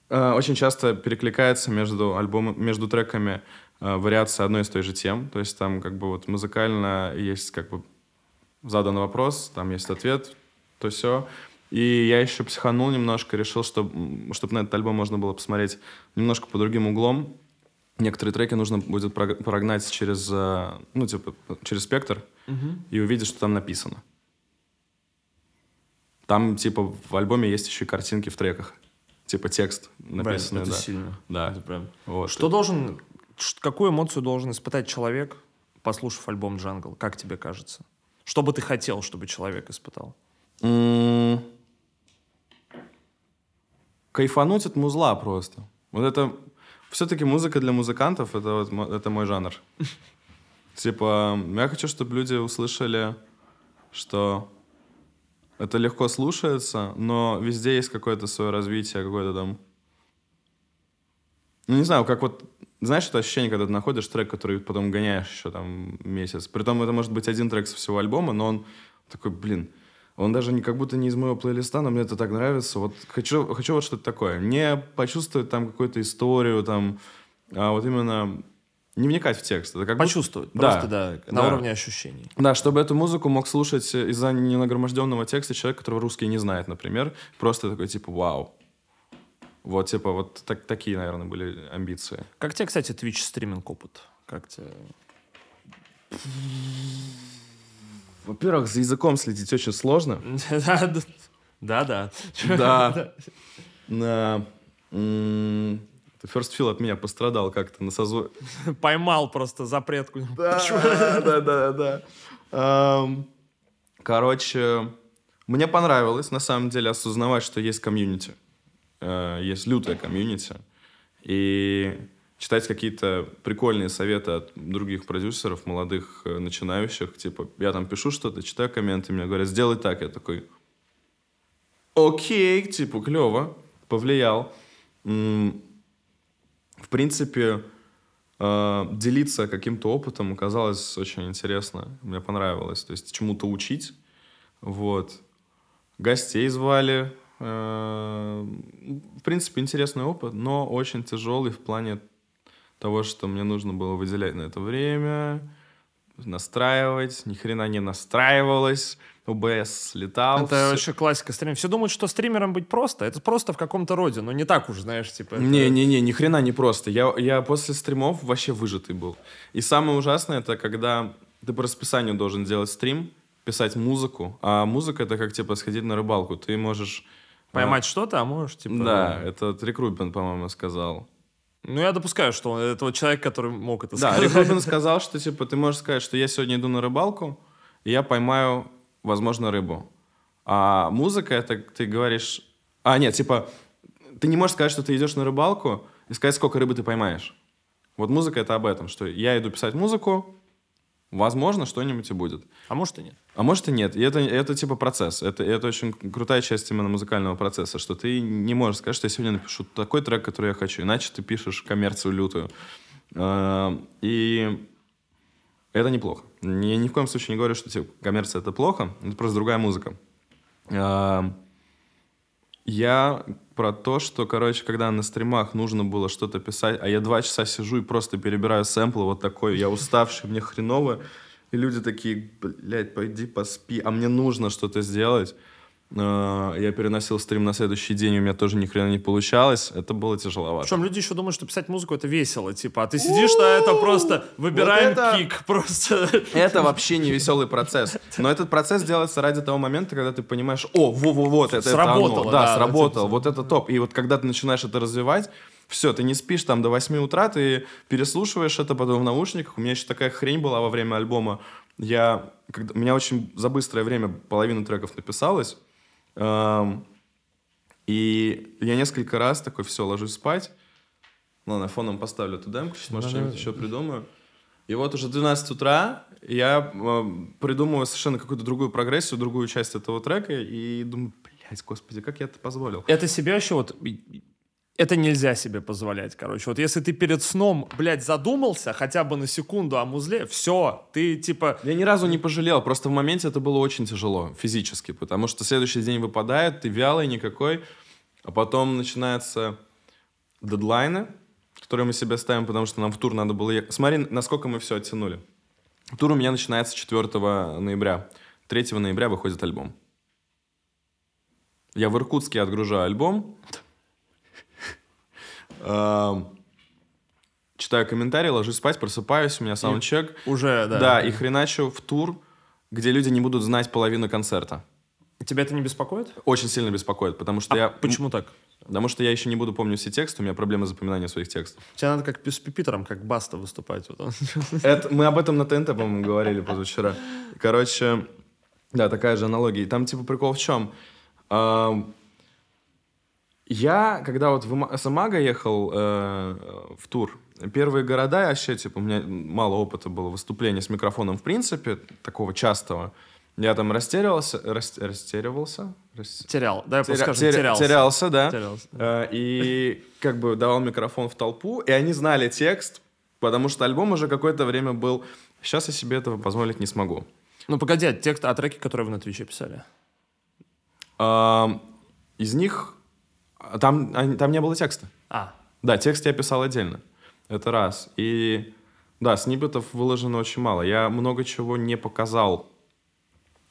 э, очень часто перекликается между альбомом, между треками э, вариация одной из той же тем. То есть там как бы вот музыкально есть как бы задан вопрос, там есть ответ, то все. И я еще психанул немножко, решил, что, чтобы на этот альбом можно было посмотреть немножко по другим углом. Некоторые треки нужно будет прогнать через, э, ну, типа, через спектр угу. и увидеть, что там написано. Там, типа, в альбоме есть еще и картинки в треках. Типа текст написанный, это да. сильно. Да. Это прям... Вот. Что должен... Какую эмоцию должен испытать человек, послушав альбом «Джангл»? Как тебе кажется? Что бы ты хотел, чтобы человек испытал? М, Кайфануть от музла просто. Вот это... Все-таки музыка для музыкантов — это, вот это мой жанр. Типа, я хочу, чтобы люди услышали, что это легко слушается, но везде есть какое-то свое развитие, какое-то там... Ну, не знаю, как вот... Знаешь, это ощущение, когда ты находишь трек, который потом гоняешь еще там месяц. Притом это может быть один трек со всего альбома, но он такой, блин, он даже не, как будто не из моего плейлиста, но мне это так нравится. Вот хочу, хочу вот что-то такое. Не почувствовать там какую-то историю, там, а вот именно не вникать в текст. Это как будто- Почувствовать. Да. Просто, да, на Да. уровне ощущений. Да, чтобы эту музыку мог слушать из-за ненагроможденного текста человек, которого русский не знает, например. Просто такой, типа, вау. Вот, типа, вот так, такие, наверное, были амбиции. Как тебе, кстати, Twitch стриминг опыт? Как тебе? Во-первых, за языком следить очень сложно. Да, да. Да. На... First Feel от меня пострадал как-то на созвоне. Поймал просто запретку. Да, да, да, да. Короче, мне понравилось, на самом деле, осознавать, что есть комьюнити. Э, Есть лютая комьюнити. И читать какие-то прикольные советы от других продюсеров, молодых, э, начинающих. Типа, я там пишу что-то, читаю комменты, мне говорят, сделай так. Я такой, окей, типа, клево, повлиял. В принципе, э, делиться каким-то опытом оказалось очень интересно. Мне понравилось. То есть чему-то учить. Вот. Гостей звали. Э, В принципе, интересный опыт, но очень тяжелый в плане того, что мне нужно было выделять на это время, настраивать, ни хрена не настраивалось, ОБС слетал. Это всё- вообще классика стримера. Все думают, что стримером быть просто. Это просто в каком-то роде, но не так уж, знаешь, типа... это- Не-не-не, ни хрена не просто. Я, я после стримов вообще выжатый был. И самое ужасное, это когда ты по расписанию должен делать стрим, писать музыку, а музыка это как типа сходить на рыбалку. Ты можешь... а, Поймать что-то, а можешь, типа... Да, это Рик Рубин, по-моему, сказал. Ну, я допускаю, что он- это вот человек, который мог это Да, сказать. Рик Рубин сказал, что типа ты можешь сказать, что я сегодня иду на рыбалку, и я поймаю, возможно, рыбу. А музыка это ты говоришь... А, нет, типа, ты не можешь сказать, что ты идешь на рыбалку и сказать, сколько рыбы ты поймаешь. Вот музыка это об этом, что я иду писать музыку, возможно, что-нибудь и будет. А может и нет. А может и нет. И это, это типа процесс. Это, это очень крутая часть именно музыкального процесса, что ты не можешь сказать, что я сегодня напишу такой трек, который я хочу, иначе ты пишешь коммерцию лютую. А, И это неплохо. Я ни в коем случае не говорю, что типа, коммерция это плохо, это просто другая музыка. А, Я про то, что, короче, когда на стримах нужно было что-то писать, а я два часа сижу и просто перебираю сэмплы вот такой, я уставший, мне хреново, и люди такие, блядь, пойди поспи, а мне нужно что-то сделать. А, Я переносил стрим на следующий день, у меня тоже ни хрена не получалось. Это было тяжеловато. Причем люди еще думают, что писать музыку это весело, типа, а ты сидишь, а это просто выбираем Вот это- кик, просто. Это вообще не веселый процесс. Но этот процесс делается ради того момента, когда ты понимаешь, о, во-во-вот, это, это Сработало, оно. да, Да, сработало, вот вот это топ. И вот когда ты начинаешь это развивать, все, ты не спишь там до 8 утра, ты переслушиваешь это потом в наушниках. У меня еще такая хрень была во время альбома. Я, когда, у меня очень за быстрое время половина треков написалась. И я несколько раз такой, все, ложусь спать. Ладно, фоном поставлю эту демку, сейчас, может, что-нибудь еще придумаю. И вот уже 12 утра я э, придумываю совершенно какую-то другую прогрессию, другую часть этого трека, и думаю, блядь, господи, как я это позволил? Это себе еще вот... Это нельзя себе позволять, короче. Вот если ты перед сном, блядь, задумался хотя бы на секунду о музле, все, ты типа... Я ни разу не пожалел, просто в моменте это было очень тяжело физически, потому что следующий день выпадает, ты вялый никакой, а потом начинаются дедлайны, которые мы себе ставим, потому что нам в тур надо было ехать. Смотри, насколько мы все оттянули. Тур у меня начинается 4 ноября. 3 ноября выходит альбом. Я в Иркутске отгружаю альбом. Эм, Читаю комментарии, ложусь спать, просыпаюсь, у меня саундчек. Уже, да. Да, и хреначу в тур, где люди не будут знать половину концерта. Тебя это не беспокоит? Очень сильно беспокоит, потому что а я... Почему так? Потому что я еще не буду помнить все тексты, у меня проблемы с запоминанием своих текстов. Тебе надо как с Пипитером, как Баста выступать. Вот Это, мы об этом на ТНТ, по-моему, говорили позавчера. Короче, да, такая же аналогия. И там типа прикол в чем? Я, когда вот в Самага ехал э, в тур, первые города, я вообще, типа, у меня мало опыта было выступления с микрофоном в принципе, такого частого. Я там растерялся, рас, растеривался. Рас... Терял, да, Теря, скажем, теря, терялся. Терялся, да. Терялся. Э, и как бы давал микрофон в толпу, и они знали текст, потому что альбом уже какое-то время был. Сейчас я себе этого позволить не смогу. Ну, погоди, а текст, а треки, которые вы на Твиче писали? А, из них... Там, там не было текста. А. Да, текст я писал отдельно. Это раз. И да, сниппетов выложено очень мало. Я много чего не показал.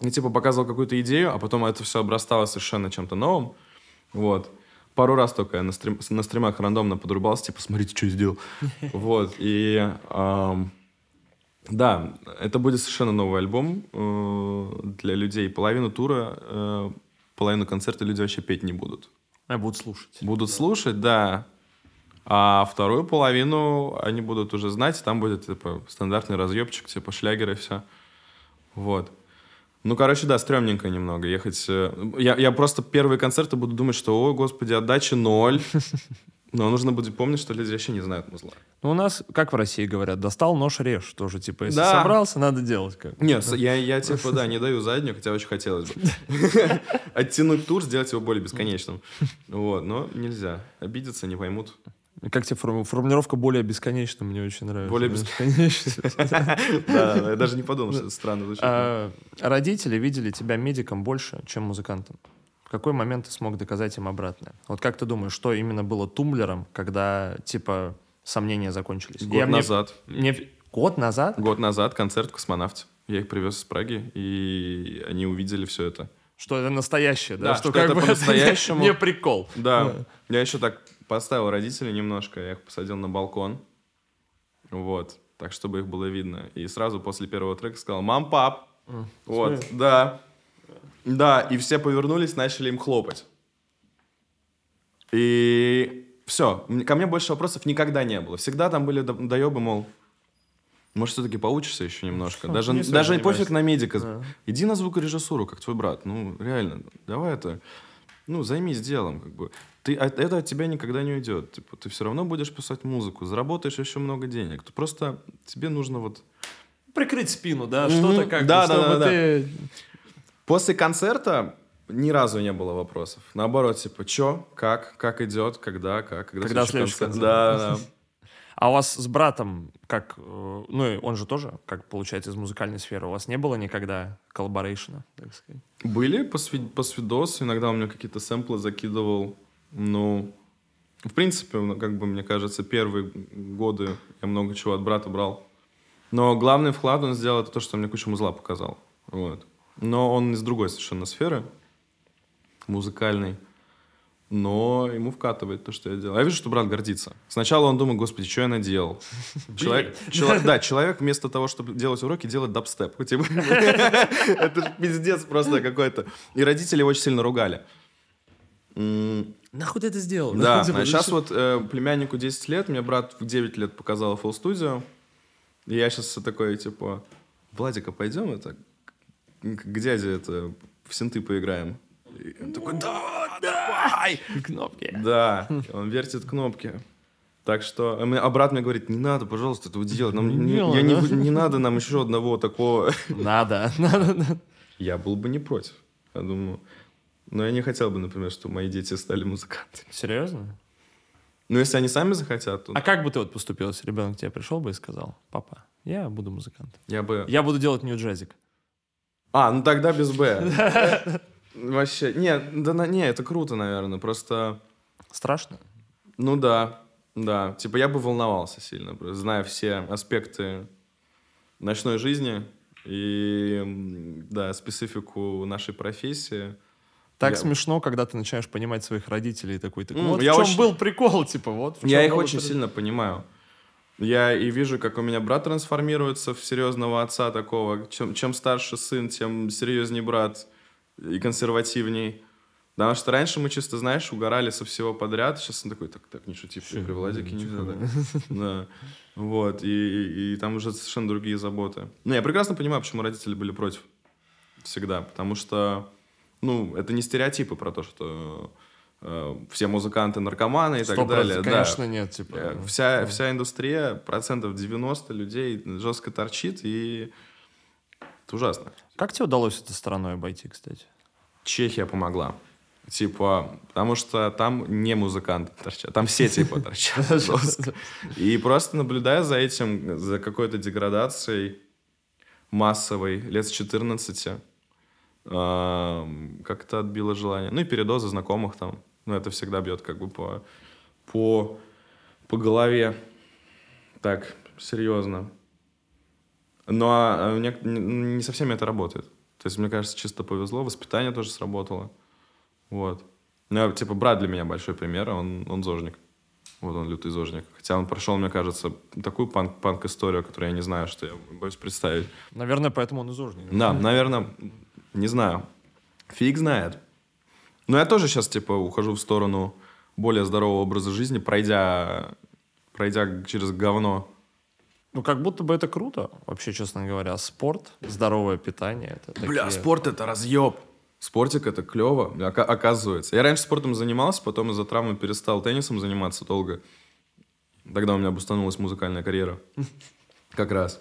Я типа показывал какую-то идею, а потом это все обрастало совершенно чем-то новым. Вот. Пару раз только я на, стрим, на стримах рандомно подрубался, типа, смотрите, что я сделал. Вот. И эм, да, это будет совершенно новый альбом э, для людей. Половину тура, э, половину концерта люди вообще петь не будут. А будут слушать. Будут слушать, да. А вторую половину они будут уже знать, там будет типа стандартный разъебчик, типа шлягеры и все. Вот. Ну, короче, да, стрёмненько немного ехать. Э, я, я просто первые концерты буду думать, что, ой, господи, отдача ноль. Но нужно будет помнить, что люди вообще не знают музла. Ну, у нас, как в России говорят, достал нож, режь. Тоже, типа, если да. собрался, надо делать как. Нет, да. я, я, типа, да, не даю заднюю, хотя очень хотелось бы. Оттянуть тур, сделать его более бесконечным. Вот, но нельзя. Обидеться не поймут. Как тебе формулировка более бесконечным мне очень нравится. Более бесконечным. Да, я даже не подумал, что это странно звучит. А, родители видели тебя медиком больше, чем музыкантом. Какой момент ты смог доказать им обратное? Вот как ты думаешь, что именно было тумблером, когда, типа, сомнения закончились? Год Я, назад. Мне, мне... Год назад? Год назад концерт в космонавте. Я их привез из Праги, и они увидели все это. Что это настоящее, да? да что, что это по-настоящему. Не прикол. Да. Я еще так поставил родителей немножко, я их посадил на балкон. Вот. Так, чтобы их было видно. И сразу после первого трека сказал, мам, пап. Вот, да. Да, и все повернулись, начали им хлопать. И все, ко мне больше вопросов никогда не было. Всегда там были доебы, мол, может, все-таки поучишься еще немножко. Даже, не даже пофиг на медика. Да. Иди на звукорежиссуру, как твой брат. Ну, реально, давай это... Ну, займись делом, как бы. Ты, а это от тебя никогда не уйдет. Типа, ты все равно будешь писать музыку, заработаешь еще много денег. Ты просто тебе нужно вот... Прикрыть спину, да, mm-hmm. что-то как-то, да, чтобы да, ты... Да. После концерта ни разу не было вопросов. Наоборот, типа, что, как, как идет, когда, как, когда, когда следующий концерт. Да, да. А у вас с братом, как, э, ну, он же тоже, как получается, из музыкальной сферы, у вас не было никогда коллаборейшена, так сказать? Были по, сви- по свидос, иногда он мне какие-то сэмплы закидывал, ну, в принципе, ну, как бы, мне кажется, первые годы я много чего от брата брал. Но главный вклад он сделал, это то, что мне кучу музла показал, вот. Но он из другой совершенно сферы, музыкальной но ему вкатывает то, что я делаю. Я вижу, что брат гордится. Сначала он думает, господи, что я наделал? Человек, человек, да, человек вместо того, чтобы делать уроки, делает дабстеп. Типа, это же пиздец просто какой-то. И родители его очень сильно ругали. Нахуй ты это сделал? Да, а сейчас вот э, племяннику 10 лет, мне брат в 9 лет показал Full Studio. И я сейчас такой, типа, Владика, пойдем это к дяде это в синты поиграем. И он такой, да, давай! Кнопки. Да, он вертит кнопки. Так что а брат мне говорит, не надо, пожалуйста, этого делать. Нам, не, я не, не надо нам еще одного такого. Надо, надо, Я был бы не против. Я думаю. Но я не хотел бы, например, чтобы мои дети стали музыкантами. Серьезно? Ну, если они сами захотят, то... А как бы ты вот поступил, если ребенок тебе пришел бы и сказал, папа, я буду музыкантом. Я бы... Я буду делать нью-джазик. А, ну тогда без «Б». Вообще, не, да, не, это круто, наверное, просто... Страшно? Ну да, да. Типа я бы волновался сильно, зная все аспекты ночной жизни и, да, специфику нашей профессии. Так я... смешно, когда ты начинаешь понимать своих родителей такой, так, mm, вот я в чем очень... был прикол, типа, вот. Я их очень сильно понимаю. Я и вижу, как у меня брат трансформируется в серьезного отца такого. Чем, чем старше сын, тем серьезнее брат и консервативней. Потому что раньше мы чисто, знаешь, угорали со всего подряд. Сейчас он такой, так, так, не шути, при Владике нельзя. Да. да. Вот, и, и, и там уже совершенно другие заботы. Ну, я прекрасно понимаю, почему родители были против. Всегда. Потому что, ну, это не стереотипы про то, что все музыканты наркоманы и так далее. конечно, да. нет. Типа, э, вся, да. вся индустрия, процентов 90 людей жестко торчит, и это ужасно. Как тебе удалось этой стороной обойти, кстати? Чехия помогла. Типа, потому что там не музыканты торчат, там все типа торчат. И просто наблюдая за этим, за какой-то деградацией массовой лет с 14, как-то отбило желание. Ну и передозы знакомых там. Ну это всегда бьет как бы по, по, по голове. Так, серьезно. Но а, у меня не со всеми это работает. То есть, мне кажется, чисто повезло. Воспитание тоже сработало. Вот. Ну, типа, брат для меня большой пример, он, он зожник. Вот он лютый зожник. Хотя он прошел, мне кажется, такую панк- панк-историю, которую я не знаю, что я боюсь представить. Наверное, поэтому он и зожник. Да, наверное, не знаю. Фиг знает. Но я тоже сейчас, типа, ухожу в сторону более здорового образа жизни, пройдя, пройдя через говно. Ну, как будто бы это круто, вообще, честно говоря. Спорт, здоровое питание. Это Бля, такие... спорт — это разъеб. Спортик это клево, оказывается. Я раньше спортом занимался, потом из-за травмы перестал теннисом заниматься долго. Тогда у меня обустанулась музыкальная карьера. Как раз.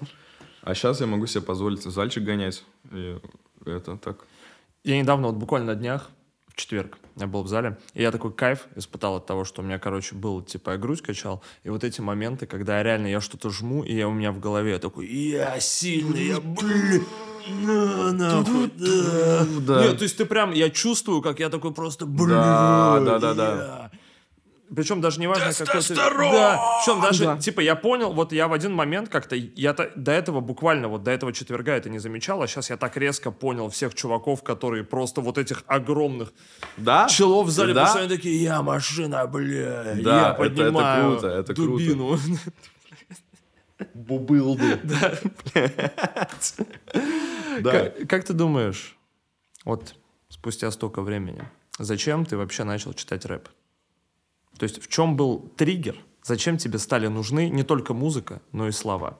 А сейчас я могу себе позволить зальчик гонять. И это так. Я недавно, вот буквально на днях, в четверг, я был в зале, и я такой кайф испытал от того, что у меня, короче, был, типа, я грудь качал, и вот эти моменты, когда я реально, я что-то жму, и я, у меня в голове я такой, я сильный, я, блин, на, нахуй, да. да. Нет, то есть ты прям, я чувствую, как я такой просто, блин, да, да, да, да. Причем даже не важно, какой ты... Да, причем даже, да. типа, я понял, вот я в один момент как-то, я до этого буквально, вот до этого четверга это не замечал, а сейчас я так резко понял всех чуваков, которые просто вот этих огромных да? челов в зале, да? они такие, я машина, бля, да, я поднимаю это, это круто, это дубину. Бубылду. Да. Как ты думаешь, вот спустя столько времени, зачем ты вообще начал читать рэп? То есть в чем был триггер? Зачем тебе стали нужны не только музыка, но и слова?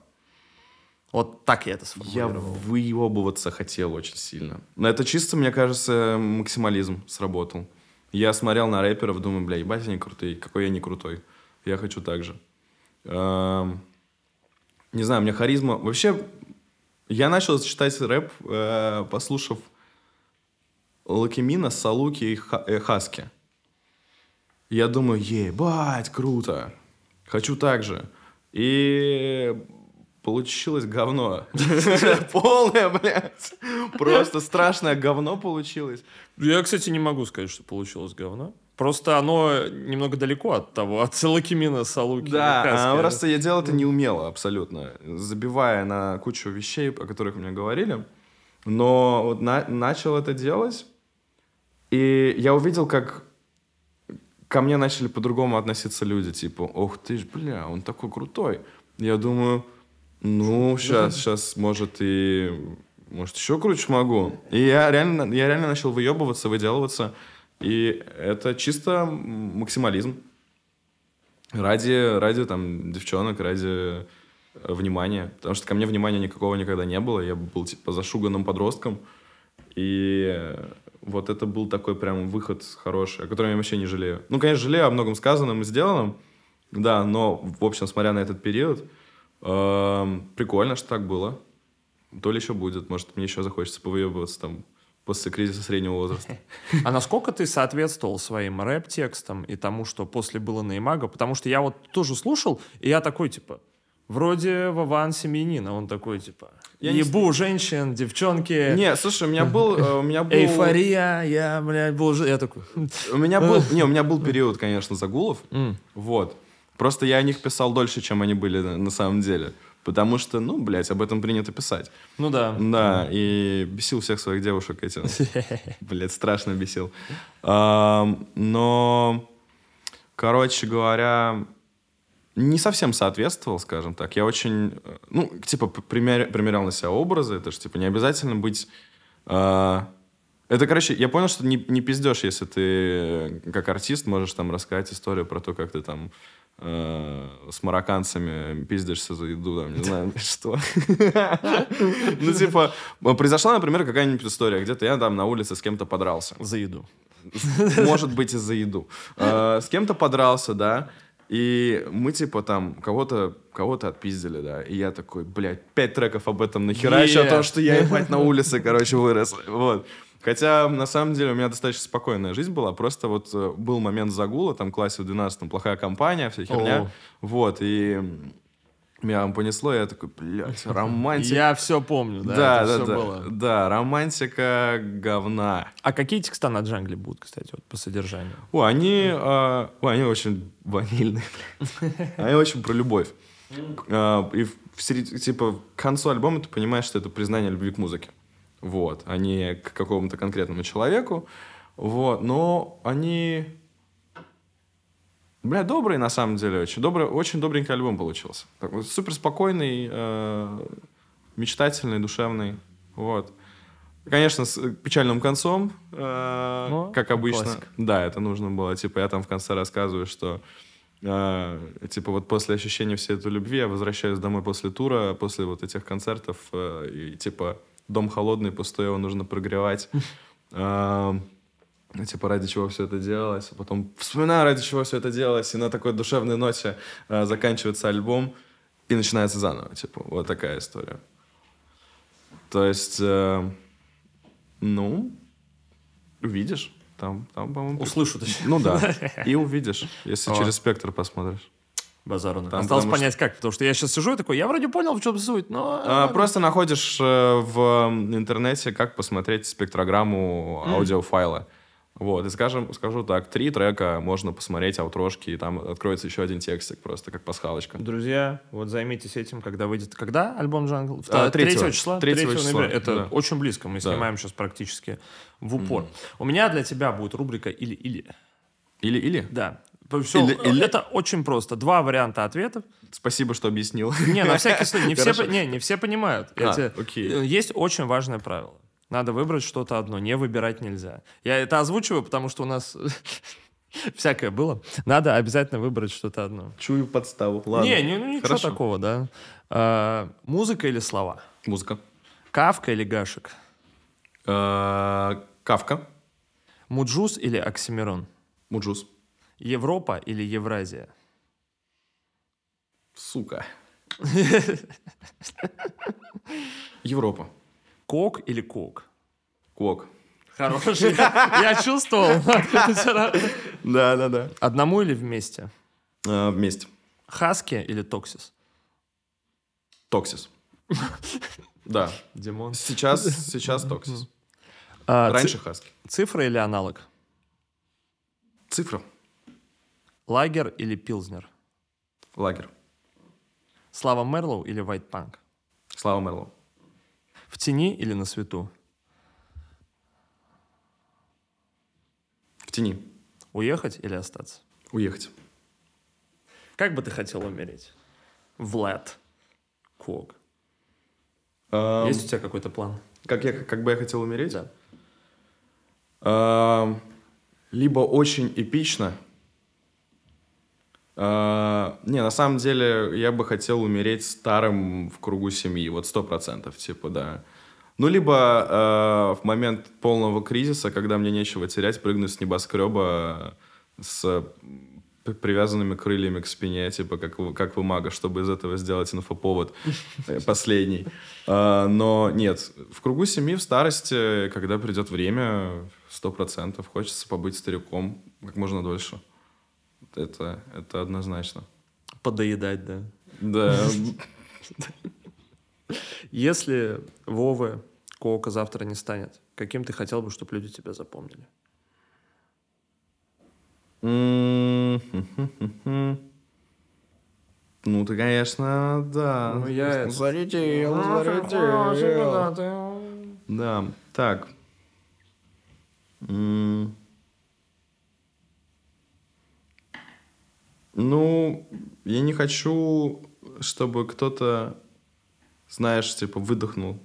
Вот так я это сформулировал. Я выебываться хотел очень сильно. Но это чисто, мне кажется, максимализм сработал. Я смотрел на рэперов, думаю, бля, ебать они крутые, какой я не крутой. Я хочу так же. Эм, не знаю, у меня харизма... Вообще, я начал читать рэп, э, послушав Лакимина, Салуки и э, Я думаю, ебать, круто. Хочу так же. И получилось говно. Полное, блядь. Просто страшное говно получилось. Я, кстати, не могу сказать, что получилось говно. Просто оно немного далеко от того, от Салакимина, Салуки. Да, а просто я делал это неумело абсолютно, забивая на кучу вещей, о которых мне говорили. Но вот на, начал это делать, и я увидел, как ко мне начали по-другому относиться люди, типа, ох ты ж, бля, он такой крутой. Я думаю, ну, сейчас, сейчас, может, и... Может, еще круче могу. И я реально, я реально начал выебываться, выделываться. И это чисто максимализм. Ради, ради там девчонок, ради э, внимания. Потому что ко мне внимания никакого никогда не было. Я был типа зашуганным подростком. И вот это был такой прям выход хороший, о котором я вообще не жалею. Ну, конечно, жалею о многом сказанном и сделанном, да, но, в общем, смотря на этот период, э, прикольно, что так было. То ли еще будет, может, мне еще захочется повыебываться там после кризиса среднего возраста. А насколько ты соответствовал своим рэп-текстам и тому, что после было на Имаго? Потому что я вот тоже слушал, и я такой, типа, Вроде Вован Семенин, а он такой, типа, я ебу не... женщин, девчонки. Не, слушай, у меня был... Э, у меня был... Эйфория, я, блядь, был... Я такой... У меня был... Не, у меня был период, конечно, загулов. Вот. Просто я о них писал дольше, чем они были на самом деле. Потому что, ну, блядь, об этом принято писать. Ну да. Да, и бесил всех своих девушек этим. Блядь, страшно бесил. Но, короче говоря, не совсем соответствовал, скажем так. Я очень, э, ну, типа, пример, примерял на себя образы. Это же, типа, не обязательно быть э, Это, короче, я понял, что не, не пиздешь, если ты э, как артист можешь там рассказать историю про то, как ты там э, с марокканцами пиздишься за еду, там, не знаю, что. Ну, типа, произошла, например, какая-нибудь история, где-то я там на улице с кем-то подрался. За еду. Может быть, и за еду. Э, с кем-то подрался, да, и мы, типа, там, кого-то кого-то отпиздили, да. И я такой, блядь, пять треков об этом нахера еще то, что я, ебать, на улице, короче, вырос. Вот. Хотя, на самом деле, у меня достаточно спокойная жизнь была. Просто вот э, был момент загула, там, в классе в 12 плохая компания, вся херня. О. Вот, и меня понесло, я такой, блядь, романтика. Я все помню, да, да, да, да, было. да, романтика говна. А какие текста на джангле будут, кстати, вот по содержанию? О, они, э, о, они очень ванильные, блядь. Они очень про любовь. Э, и в, типа к концу альбома ты понимаешь, что это признание любви к музыке вот, а не к какому-то конкретному человеку, вот, но они, бля, добрые на самом деле, очень добрый, очень добренький альбом получился, такой супер спокойный, э, мечтательный, душевный, вот. Конечно, с печальным концом, э, ну, как обычно. Классик. Да, это нужно было. Типа, я там в конце рассказываю, что э, типа вот после ощущения всей этой любви я возвращаюсь домой после тура, после вот этих концертов, э, и типа дом холодный, пустой, его нужно прогревать. Типа, ради чего все это делалось. А потом вспоминаю, ради чего все это делалось. И на такой душевной ноте а, заканчивается альбом. И начинается заново. Типа, вот такая история. То есть, э, ну, увидишь. Там, там, по-моему... Услышу, точнее. Ну да. И увидишь, если через спектр посмотришь. Базару. Там, Осталось понять, что... как, потому что я сейчас сижу и такой, я вроде понял, в чем суть, но... А, просто находишь э, в интернете, как посмотреть спектрограмму mm. аудиофайла. Вот, и скажем, скажу так, три трека можно посмотреть, аутрошки, и там откроется еще один текстик, просто как пасхалочка. Друзья, вот займитесь этим, когда выйдет... Когда альбом Джангл? А, 3 числа? 3 числа. ноября. Это да. очень близко, мы да. снимаем сейчас практически в упор. Mm. У меня для тебя будет рубрика «Или-или». Или-или? Да. Все, или, или... Это очень просто. Два варианта ответов. Спасибо, что объяснил. Не, на всякий случай. Не, все, не, не все понимают. А, тебе... окей. Есть очень важное правило. Надо выбрать что-то одно. Не выбирать нельзя. Я это озвучиваю, потому что у нас всякое было. Надо обязательно выбрать что-то одно. Чую подставу. Ладно. Не, не ну, ничего Хорошо. такого, да. А, музыка или слова? Музыка. Кафка или Гашек? А, Кафка. Mujuice или Oxxxymiron? Mujuice. Европа или Евразия? Сука. Европа. Кок или кок? Кок. Хороший. Я чувствовал. Да, да, да. Одному или вместе? А, вместе. Хаски или Toxi$? Toxi$. Да. Димон. Сейчас, сейчас Toxi$. А, Раньше Хаски. Цифра или аналог? Цифра. Лагер или Пилзнер? Лагер. Slava Marlow или White Punk? Slava Marlow. В тени или на свету? В тени. Уехать или остаться? Уехать. Как бы ты хотел умереть? Влад. Кок. Эм, Есть у тебя какой-то план? Как, я, как бы я хотел умереть? Да. Um, либо очень эпично, Uh, не, на самом деле, я бы хотел умереть старым в кругу семьи, вот сто процентов, типа, да. Ну, либо uh, в момент полного кризиса, когда мне нечего терять, прыгнуть с небоскреба с привязанными крыльями к спине, типа, как, как в мага, чтобы из этого сделать инфоповод последний. Uh, но нет, в кругу семьи, в старости, когда придет время, сто процентов, хочется побыть стариком как можно дольше. Это, это однозначно. Подоедать, да. Да. Если Вовы Кока завтра не станет, каким ты хотел бы, чтобы люди тебя запомнили? Ну, ты, конечно, да. Ну, я... Зарядил, зарядил. Да, так. Ну, я не хочу, чтобы кто-то, знаешь, типа выдохнул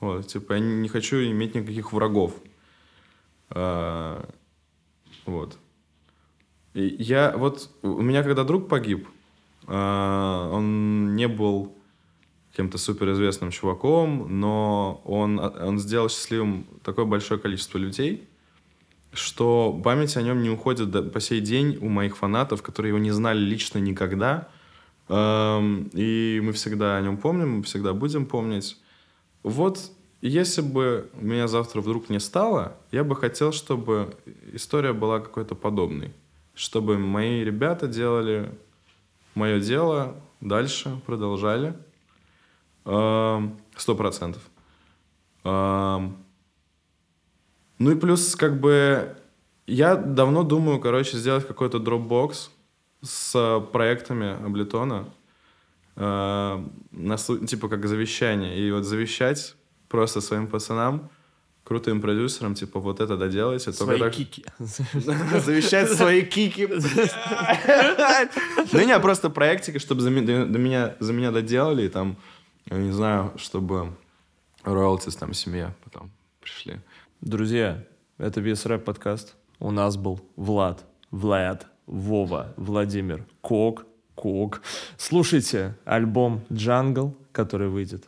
Вот, типа, я не хочу иметь никаких врагов. А, вот. И я, вот, у меня когда друг погиб, а, он не был кем-то суперизвестным чуваком, но он, он сделал счастливым такое большое количество людей, что память о нем не уходит до, по сей день у моих фанатов, которые его не знали лично никогда. Эм, и мы всегда о нем помним, мы всегда будем помнить. Вот если бы меня завтра вдруг не стало, я бы хотел, чтобы история была какой-то подобной. Чтобы мои ребята делали мое дело дальше, продолжали. Эм, сто процентов. Эм, ну и плюс, как бы, я давно думаю, короче, сделать какой-то дропбокс с проектами Аблетона, э, на, типа как завещание. И вот завещать просто своим пацанам, крутым продюсерам, типа, вот это доделайте. Свои так... кики. Завещать свои кики. Ну не, просто проектики, чтобы за меня за меня доделали, и там, не знаю, чтобы роялтис там семья потом пришли. Друзья, это весь рэп подкаст. У нас был Влад, Влад, Вова, Владимир, Кок, Кок. Слушайте альбом «Джангл», который выйдет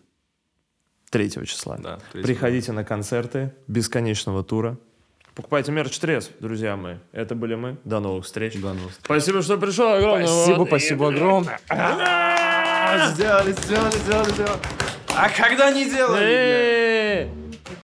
3 числа. Да, 3 Приходите на концерты бесконечного тура. Покупайте мерч Трезв, друзья мои. Это были мы. До новых встреч. До новых встреч. Спасибо, что пришел. Огромное. Спасибо, спасибо огромное. Сделали, сделали, сделали, сделали. А когда не делали?